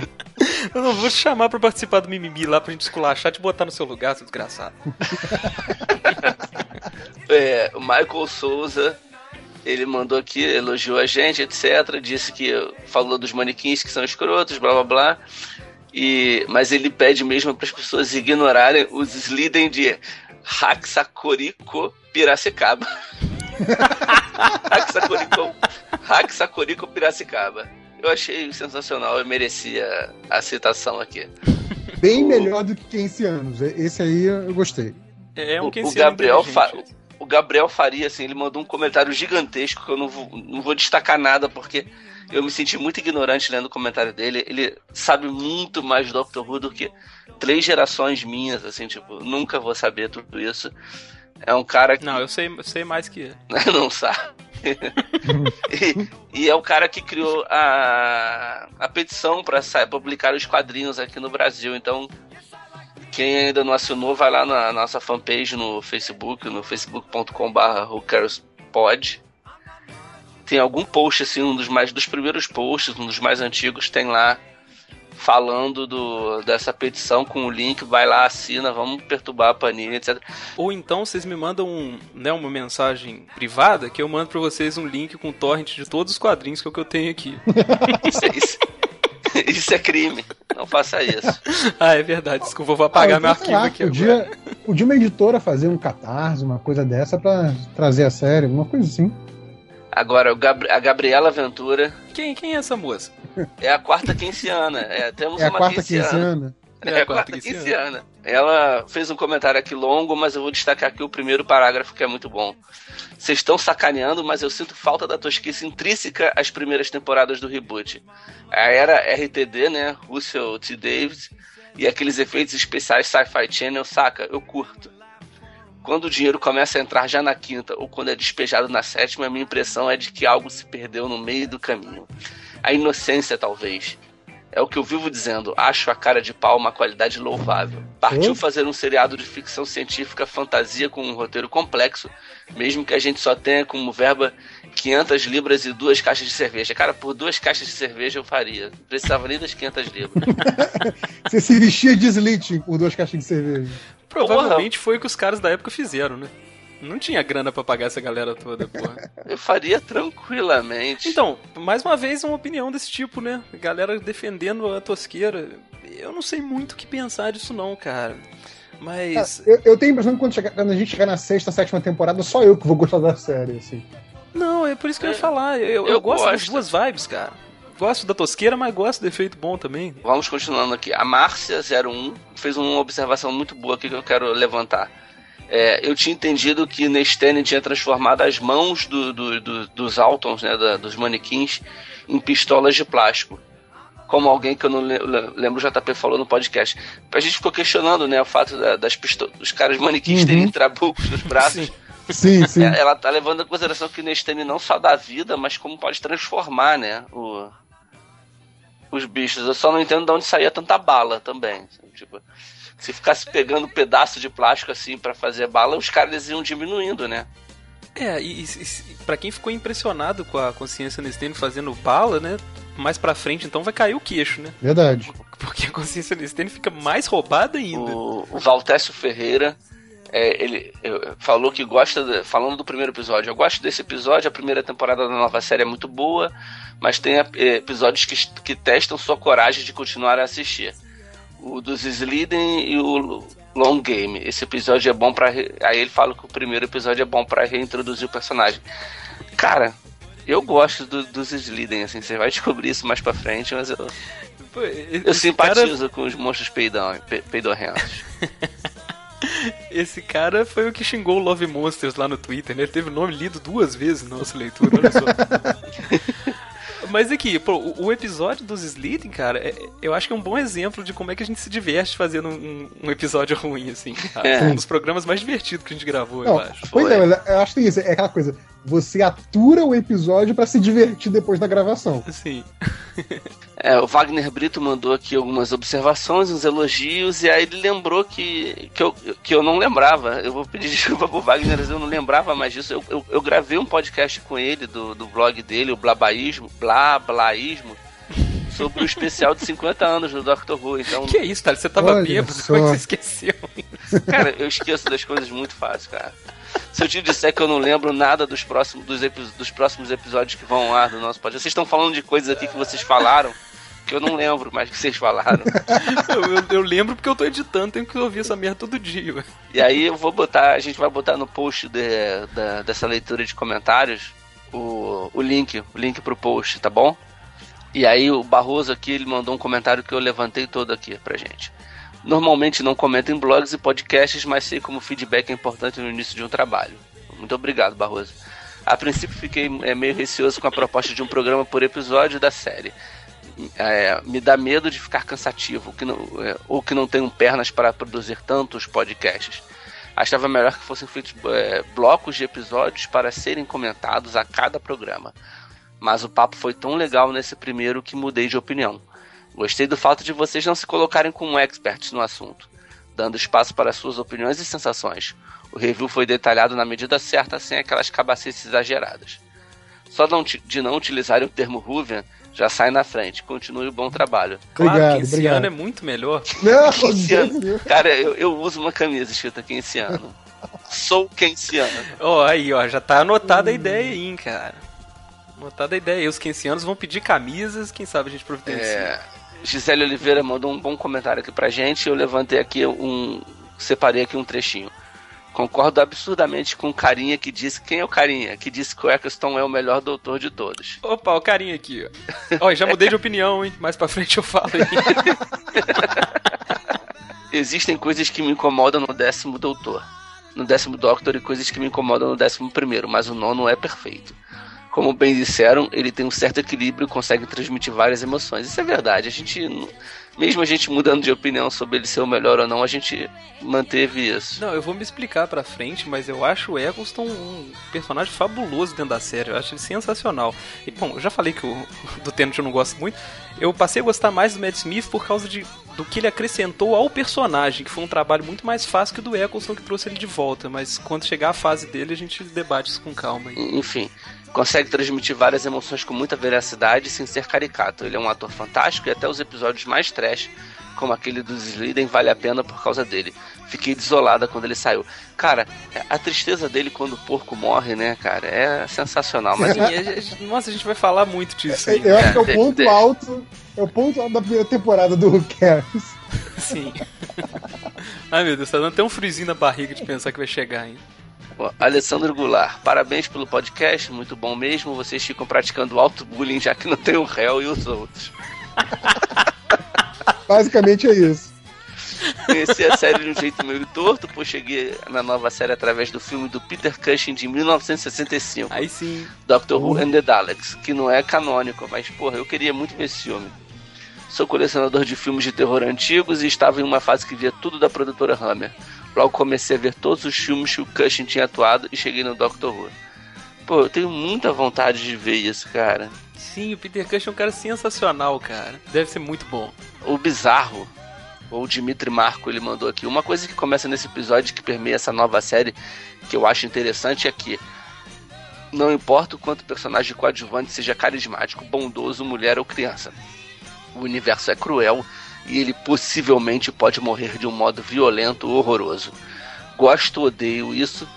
Eu não vou te chamar pra participar do mimimi lá pra gente esculachar, te botar no seu lugar, seu desgraçado. [LAUGHS] É, o Michael Souza, ele mandou aqui, elogiou a gente, etc. Disse que falou dos manequins que são escrotos, blá blá blá. E, mas ele pede mesmo para as pessoas ignorarem os Sliden de Haxacorico Piracicaba. [LAUGHS] Haxacorico, Haxacorico Piracicaba. Eu achei sensacional, eu merecia a citação aqui. Bem melhor do que 15 anos. Esse aí eu gostei. É um O, o Keynesiano Gabriel Fa- inteligente. o Gabriel Faria, assim, ele mandou um comentário gigantesco que eu não vou, não vou destacar nada porque eu me senti muito ignorante lendo o comentário dele. Ele sabe muito mais do Doctor Who do que três gerações minhas, assim, tipo, nunca vou saber tudo isso. É um cara que Não, eu sei, eu sei mais que ele. [LAUGHS] não sabe. [LAUGHS] e, e é o cara que criou a, a petição para publicar os quadrinhos aqui no Brasil. Então, quem ainda não assinou, vai lá na nossa fanpage no Facebook, no facebook.com.br pod. Tem algum post, assim, um dos mais dos primeiros posts, um dos mais antigos, tem lá falando do, dessa petição com o link, vai lá, assina, vamos perturbar a Panini, etc. Ou então vocês me mandam um, né, uma mensagem privada que eu mando pra vocês um link com torrent de todos os quadrinhos que é o que eu tenho aqui. Isso, é- isso, isso é crime. Não faça isso. [LAUGHS] ah, é verdade. Desculpa, eu vou apagar Ah, meu então, arquivo lá, aqui podia, agora. podia uma editora fazer um catarse, uma coisa dessa pra trazer a sério, alguma coisa assim. Agora, o Gabri- a Gabriela Ventura Quem, quem é essa moça? é a quarta quinziana. É, temos É a uma quarta quinziana. quinziana. É a quarta quinziana. Ela fez um comentário aqui longo, mas eu vou destacar aqui o primeiro parágrafo que é muito bom. Vocês estão sacaneando, mas eu sinto falta da tosquice intrínseca às primeiras temporadas do reboot. A era RTD, né? Russell T. Davis e aqueles efeitos especiais Sci-Fi Channel, saca? Eu curto. Quando o dinheiro começa a entrar já na quinta ou quando é despejado na sétima, a minha impressão é de que algo se perdeu no meio do caminho. A inocência, talvez. É o que eu vivo dizendo. Acho a cara de pau uma qualidade louvável. Partiu Hum? fazer um seriado de ficção científica fantasia com um roteiro complexo, mesmo que a gente só tenha como verba 500 libras e duas caixas de cerveja. Cara, por duas caixas de cerveja eu faria. Não precisava nem das 500 libras. [LAUGHS] Você se vestia de Slitting por duas caixas de cerveja. Provavelmente foi o que os caras da época fizeram, né? Não tinha grana pra pagar essa galera toda, porra. Eu faria tranquilamente. Então, mais uma vez, uma opinião desse tipo, né? Galera defendendo a tosqueira. Eu não sei muito o que pensar disso, não, cara. Mas. Eu, eu tenho a impressão que quando, chegar- quando a gente chegar na sexta, sétima temporada, só eu que vou gostar da série, assim. Não, é por isso que eu ia falar. Eu, eu, eu gosto, das duas vibes, cara. Gosto da tosqueira, mas gosto do efeito bom também. Vamos continuando aqui. A Márcia01 fez uma observação muito boa aqui que eu quero levantar. É, eu tinha entendido que Nestene tinha transformado as mãos do- do- do- dos Altons, né, da- dos manequins, em pistolas de plástico. Como alguém que eu não le- le- lembro, o JP falou no podcast. A gente ficou questionando né, o fato da- das pistolas, dos caras manequins Uhum. terem trabucos nos braços. Sim. Sim, [LAUGHS] sim. Ela tá levando em consideração que Nestene não só dá vida, mas como pode transformar, né? O, os bichos. Eu só não entendo de onde saía tanta bala também. Tipo, se ficasse pegando pedaço de plástico assim pra fazer bala, os caras iam diminuindo, né? É, e, e, e pra quem ficou impressionado com a consciência Nestene fazendo bala, né? Mais pra frente, então vai cair o queixo, né? Verdade. Porque a consciência Nestene fica mais roubada ainda. O, o Valtécio Ferreira, é, ele falou que gosta, falando do primeiro episódio, eu gosto desse episódio, a primeira temporada da nova série é muito boa, mas tem episódios que, que testam sua coragem de continuar a assistir. O dos Sliden e o Long Game. Esse episódio é bom pra. re- Aí ele fala que o primeiro episódio é bom pra reintroduzir o personagem. Cara, eu gosto do- dos Sliden, assim, você vai descobrir isso mais pra frente, mas eu, Pô, eu simpatizo cara- com os monstros peidão, pe, peidorrentos. [LAUGHS] Esse cara foi o que xingou o Love Monsters lá no Twitter, né? Ele teve o nome lido duas vezes na nossa leitura, olha só. [LAUGHS] Mas aqui, pô, o, episódio dos Slitting, cara, é- eu acho que é um bom exemplo de como é que a gente se diverte fazendo um, um episódio [LAUGHS] ruim, assim. cara. É. Um dos programas mais divertidos que a gente gravou, eu Não, acho. pois Foi. é, mas eu acho que é isso. É aquela coisa. Você atura o episódio pra se divertir depois da gravação. Assim. [LAUGHS] É, o Wagner Brito mandou aqui algumas observações, uns elogios, e aí ele lembrou que, que, eu, que eu não lembrava. Eu vou pedir [LAUGHS] desculpa pro Wagner, mas eu não lembrava mais disso. Eu, eu, eu gravei um podcast com ele, do, do blog dele, o Blabaísmo, Blablaísmo, sobre o especial de 50 anos do Doctor Who. Então, Que isso, Thales? Você tava Olha bêbado? só. Como é que você esqueceu? cara, eu esqueço das coisas muito fácil, cara. Se eu te disser que eu não lembro nada dos próximos, dos, dos próximos episódios que vão ar do nosso podcast, vocês estão falando de coisas aqui que vocês falaram porque eu não lembro mais que vocês falaram. eu, eu, eu, lembro porque eu tô editando, tenho que ouvir essa merda todo dia. Ué. E aí eu vou botar, a gente vai botar no post de, de, dessa leitura de comentários o, o link, o link pro post, tá bom? E aí o Barroso aqui, ele mandou um comentário que eu levantei todo aqui pra gente. Normalmente não comento em blogs e podcasts, mas sei como feedback é importante no início de um trabalho. Muito obrigado, Barroso. A princípio fiquei é, meio receoso com a proposta de um programa por episódio da série. É, me dá medo de ficar cansativo que não, é, ou que não tenho pernas para produzir tantos podcasts. Achava melhor que fossem feitos é, blocos de episódios para serem comentados a cada programa. Mas o papo foi tão legal nesse primeiro que mudei de opinião. Gostei do fato de vocês não se colocarem como experts no assunto, dando espaço para suas opiniões e sensações. O review foi detalhado na medida certa, sem aquelas cabacices exageradas. Só de não utilizarem o termo Ruven já sai na frente. Continue o bom trabalho. Claro obrigado, que esse obrigado. ano é muito melhor. [LAUGHS] Não, Cara, eu, eu uso uma camisa escrita ano. Sou keynesiano. Ó, oh, aí, ó, já tá anotada a ideia aí, hein, cara. Anotada a ideia aí. Os keynesianos vão pedir camisas, quem sabe a gente providencia. É... Gisele Oliveira mandou um bom comentário aqui pra gente. Eu levantei aqui um. Separei aqui um trechinho. Concordo absurdamente com o Carinha que disse. Quem é o Carinha? Que disse que o Eccleston é o melhor doutor de todos. Opa, o Carinha aqui, ó. Ó, já mudei de opinião, hein? Mais pra frente eu falo aí. [LAUGHS] Existem coisas que me incomodam no décimo doutor. No décimo Doctor e coisas que me incomodam no décimo primeiro, mas o nono é perfeito. Como bem disseram, ele tem um certo equilíbrio e consegue transmitir várias emoções. Isso é verdade. A gente mesmo a gente mudando de opinião sobre ele ser o melhor ou não, a gente manteve isso. Não, eu vou me explicar pra frente, mas eu acho o Eccleston um personagem fabuloso dentro da série. Eu acho ele sensacional. E, bom, eu já falei que o [LAUGHS] do Tennant eu não gosto muito. Eu passei a gostar mais do Matt Smith por causa de, do que ele acrescentou ao personagem, que foi um trabalho muito mais fácil que o do Eccleston que trouxe ele de volta. Mas quando chegar a fase dele, a gente debate isso com calma. Aí. Enfim, consegue transmitir várias emoções com muita veracidade sem ser caricato. Ele é um ator fantástico e até os episódios mais trash, como aquele dos Sliden, vale a pena por causa dele. Fiquei desolada quando ele saiu. Cara, a tristeza dele quando o porco morre, né, cara, é sensacional. Mas... Sim, nossa, a gente vai falar muito disso. Aí. Eu acho que é o é, ponto alto. É o ponto alto da primeira temporada do Who Cares. Sim. Ai meu Deus, tá dando até um frisinho na barriga de pensar que vai chegar ainda. Alessandro Goulart, parabéns pelo podcast, muito bom mesmo. Vocês ficam praticando alto bullying já que não tem o réu e os outros. [LAUGHS] Basicamente é isso. Conheci a série de um jeito meio torto, pois cheguei na nova série através do filme do Peter Cushing de 1965. Aí sim. Doctor Who and the Daleks, que não é canônico, mas porra, eu queria muito ver esse filme. Sou colecionador de filmes de terror antigos e estava em uma fase que via tudo da produtora Hammer. Logo comecei a ver todos os filmes que o Cushing tinha atuado e cheguei no Doctor Who. Pô, eu tenho muita vontade de ver isso, cara. Sim, o Peter Cushing é um cara sensacional, cara. Deve ser muito bom. O bizarro, ou o Dimitri Marco, ele mandou aqui. Uma coisa que começa nesse episódio que permeia essa nova série, que eu acho interessante é que não importa o quanto o personagem coadjuvante seja carismático, bondoso, mulher ou criança. O universo é cruel e ele possivelmente pode morrer de um modo violento horroroso. Gosto odeio isso.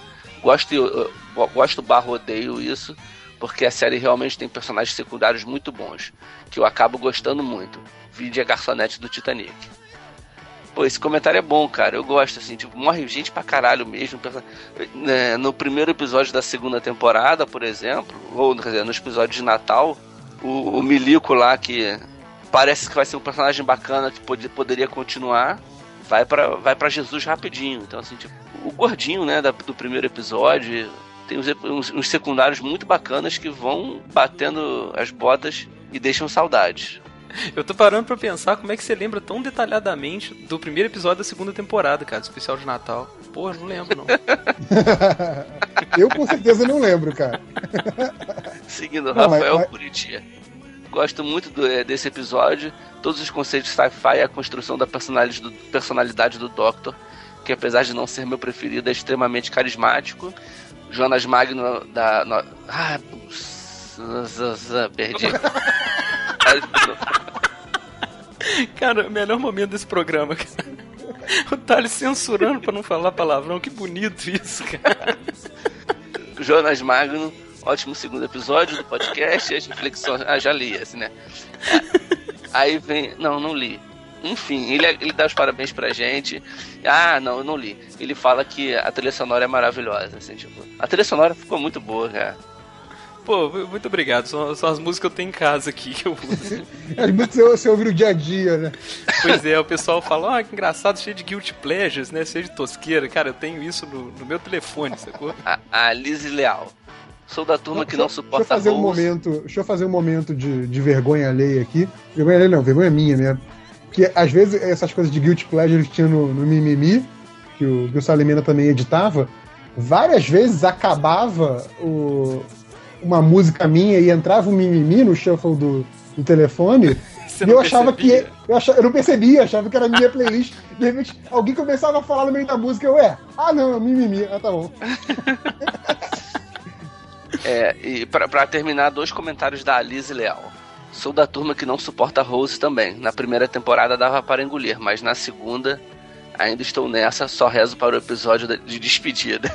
Gosto, uh, gosto barro odeio isso. Porque a série realmente tem personagens secundários muito bons. Que eu acabo gostando muito. Vide a garçonete do Titanic. Pô, esse comentário é bom, cara. Eu gosto, assim, tipo, morre gente pra caralho mesmo. Né, no primeiro episódio da segunda temporada, por exemplo, ou quer dizer, nos episódios de Natal, o, o Milico lá que parece que vai ser um personagem bacana que pode, poderia continuar. Vai para vai pra Jesus rapidinho. Então, assim, tipo, o gordinho, né, da, do primeiro episódio. Tem uns, uns, uns, secundários muito bacanas que vão batendo as botas e deixam saudades. Eu tô parando pra pensar como é que você lembra tão detalhadamente do primeiro episódio da segunda temporada, cara, do especial de Natal. Porra, não lembro, não. [LAUGHS] eu com certeza não lembro, cara. Seguindo não, Rafael mas, Curitiba. Gosto muito do, é, desse episódio. Todos os conceitos de sci-fi e a construção da personalidade do, personalidade do Doctor, que apesar de não ser meu preferido, é extremamente carismático. Jonas Magno da. No... Ah, perdi. [LAUGHS] cara, o melhor momento desse programa, cara. O Thales censurando pra não falar palavrão. Que bonito isso, cara. Jonas Magno Ótimo segundo episódio do podcast. As reflexões. Ah, já li esse, né? Aí vem. Não, não li. Enfim, ele, ele dá os parabéns pra gente. Ah, não, eu não li. Ele fala que a trilha sonora é maravilhosa, assim, tipo. A trilha sonora ficou muito boa, cara. Pô, muito obrigado. São, são as músicas que eu tenho em casa aqui que eu uso. [LAUGHS] As músicas você, você ouve no dia a dia, né? Pois é, o pessoal fala, ah, que engraçado, cheio de guilty pleasures, né? Cheio de tosqueira. Cara, eu tenho isso no, no meu telefone, sacou? A, a Lizzie Leal. Sou da turma que não suporta deixa eu fazer um momento, Deixa eu fazer um momento de, de vergonha alheia aqui. Vergonha alheia não, vergonha minha mesmo. Que às vezes essas coisas de guilty pleasure que tinha no, no Mimimi, que o, que o Salimena também editava, várias vezes acabava o, uma música minha e entrava um mimimi no shuffle do, do telefone. [LAUGHS] Você e não eu achava percebia? que. Eu, achava, eu não percebia, achava que era a minha playlist. De repente, alguém começava a falar no meio da música, eu, é, ah não, é mimimi, ah tá bom. [LAUGHS] É, e pra terminar, dois comentários da Alice Leal. Sou da turma que não suporta Rose também. Na primeira temporada dava para engolir, mas na segunda ainda estou nessa, só rezo para o episódio de despedida.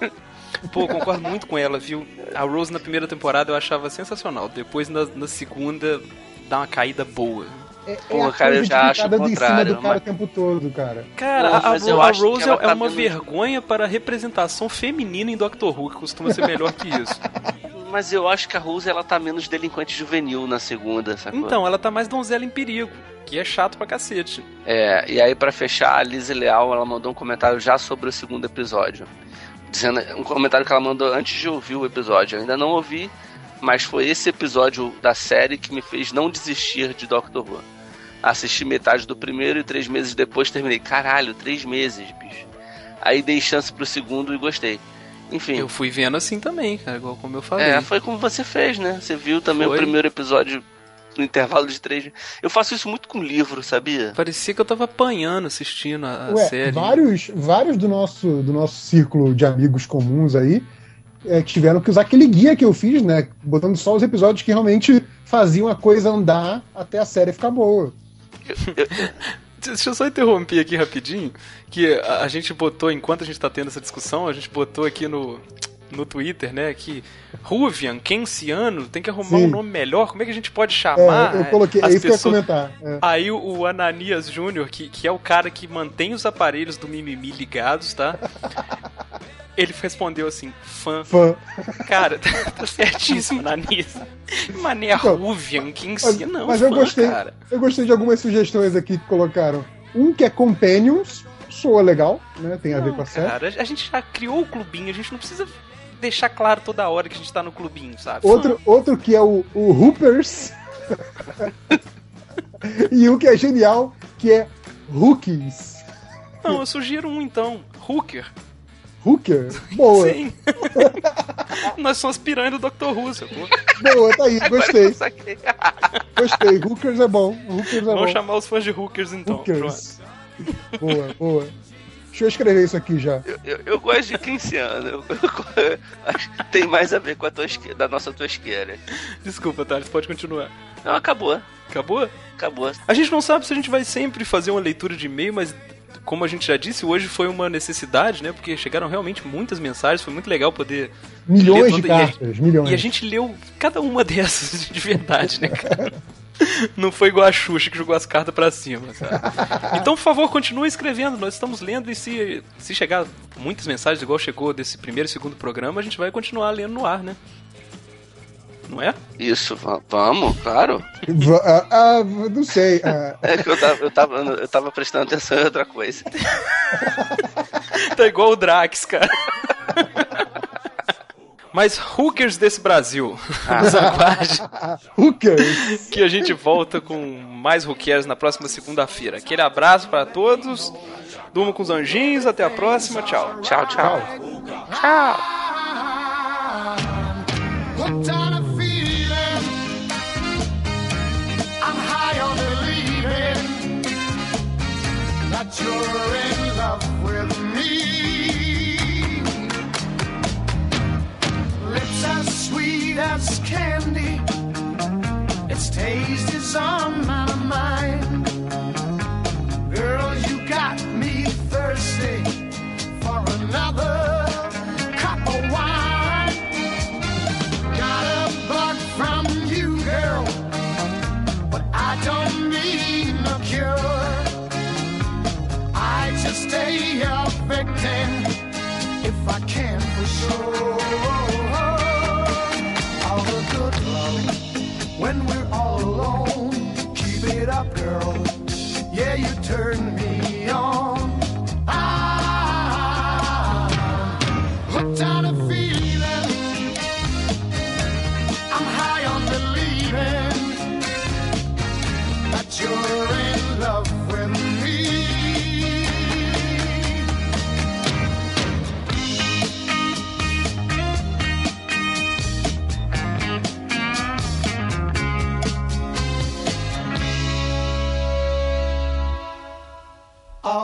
[LAUGHS] Pô, concordo muito com ela, viu? A Rose na primeira temporada eu achava sensacional. Depois na, na segunda dá uma caída boa. É, Pô, a cara, eu já acho o contrário, do cara mas- o tempo todo, cara. Cara, Pô, a, a acho que Rose ela é tá uma menos- vergonha para a representação feminina em Doctor Who, que costuma ser melhor que isso. [LAUGHS] Mas eu acho que a Rose ela tá menos delinquente juvenil na segunda, sacou? Então, ela tá mais donzela em perigo, que é chato pra cacete. É, e aí pra fechar, a Liz Leal, ela mandou um comentário já sobre o segundo episódio. Dizendo, um comentário que ela mandou antes de ouvir o episódio. Eu ainda não ouvi, mas foi esse episódio da série que me fez não desistir de Doctor Who. Assisti metade do primeiro e três meses depois terminei. Caralho, três meses, bicho. Aí dei chance pro segundo e gostei. Enfim, Eu fui vendo assim também, cara, igual como eu falei. é, foi como você fez, né? Você viu também Foi. o primeiro episódio no intervalo de três meses. Eu faço isso muito com livro, sabia? Parecia que eu tava apanhando assistindo a, a Ué, série. vários, vários do nosso, do nosso círculo de amigos comuns aí é, tiveram que usar aquele guia que eu fiz, né? Botando só os episódios que realmente faziam a coisa andar até a série ficar boa. [LAUGHS] Deixa eu só interromper aqui rapidinho, que a, a gente botou, enquanto a gente tá tendo essa discussão, a gente botou aqui no, no Twitter, né, que Ruvian, Kenciano, tem que arrumar Sim. um nome melhor, como é que a gente pode É, chamar eu coloquei, é as isso que eu ia pessoas... comentar. é. Aí o, o Ananias Júnior, que, que é o cara que mantém os aparelhos do Mimimi ligados, tá? [LAUGHS] Ele respondeu assim, fã. Fã. Cara, [LAUGHS] tá certíssimo, Ananias. Mané Então, Ruvian, quem Mas, se não, mas eu fã, gostei. cara. Eu gostei de algumas sugestões aqui que colocaram. Um que é Companions, soa legal, né? Tem a ver com a série. cara, a gente já criou o clubinho, a gente não precisa deixar claro toda hora que a gente tá no clubinho, sabe? Outro, outro que é o, o Hoopers. [LAUGHS] e um que é genial, que é Rookies. Não, eu sugiro um então. Hooker. Hooker? [LAUGHS] Boa, Sim. [LAUGHS] Nós somos piranha do Dr. Who, sacou? boa, tá aí, gostei, [LAUGHS] gostei. Hookers é bom, Hookers é Vamos bom. chamar os fãs de Hookers então. Hookers. Boa, boa. Deixa eu escrever isso aqui já. Eu, eu, eu gosto de Keynesiano. Eu, eu, acho que tem mais a ver com a tosqueira, da nossa tosqueira. Desculpa, Thales, pode continuar. Não, acabou. Acabou? Acabou. A gente não sabe se a gente vai sempre fazer uma leitura de e-mail, mas como a gente já disse, hoje foi uma necessidade, né? Porque chegaram realmente muitas mensagens, foi muito legal poder Milhões ler de toda- e a- cartas, milhões. E a gente leu cada uma [LAUGHS] dessas de verdade, né, cara? Não foi igual a Xuxa que jogou as cartas pra cima, sabe? Então, por favor, continue escrevendo. Nós estamos lendo e se, se chegar muitas mensagens, igual chegou desse primeiro e segundo programa, a gente vai continuar lendo no ar, né? Não é? Isso, va- vamos, claro. Ah, ah, não sei. ah, É que eu tava, eu tava, eu tava prestando atenção em outra coisa. Tá igual o Drax, cara. Mas hookers desse Brasil, [LAUGHS] nos aguarde hookers. que a gente volta com mais hookers na próxima segunda-feira. Aquele abraço pra todos. Durma com os anjinhos. Até a próxima. Tchau. Tchau, tchau. Hooked on got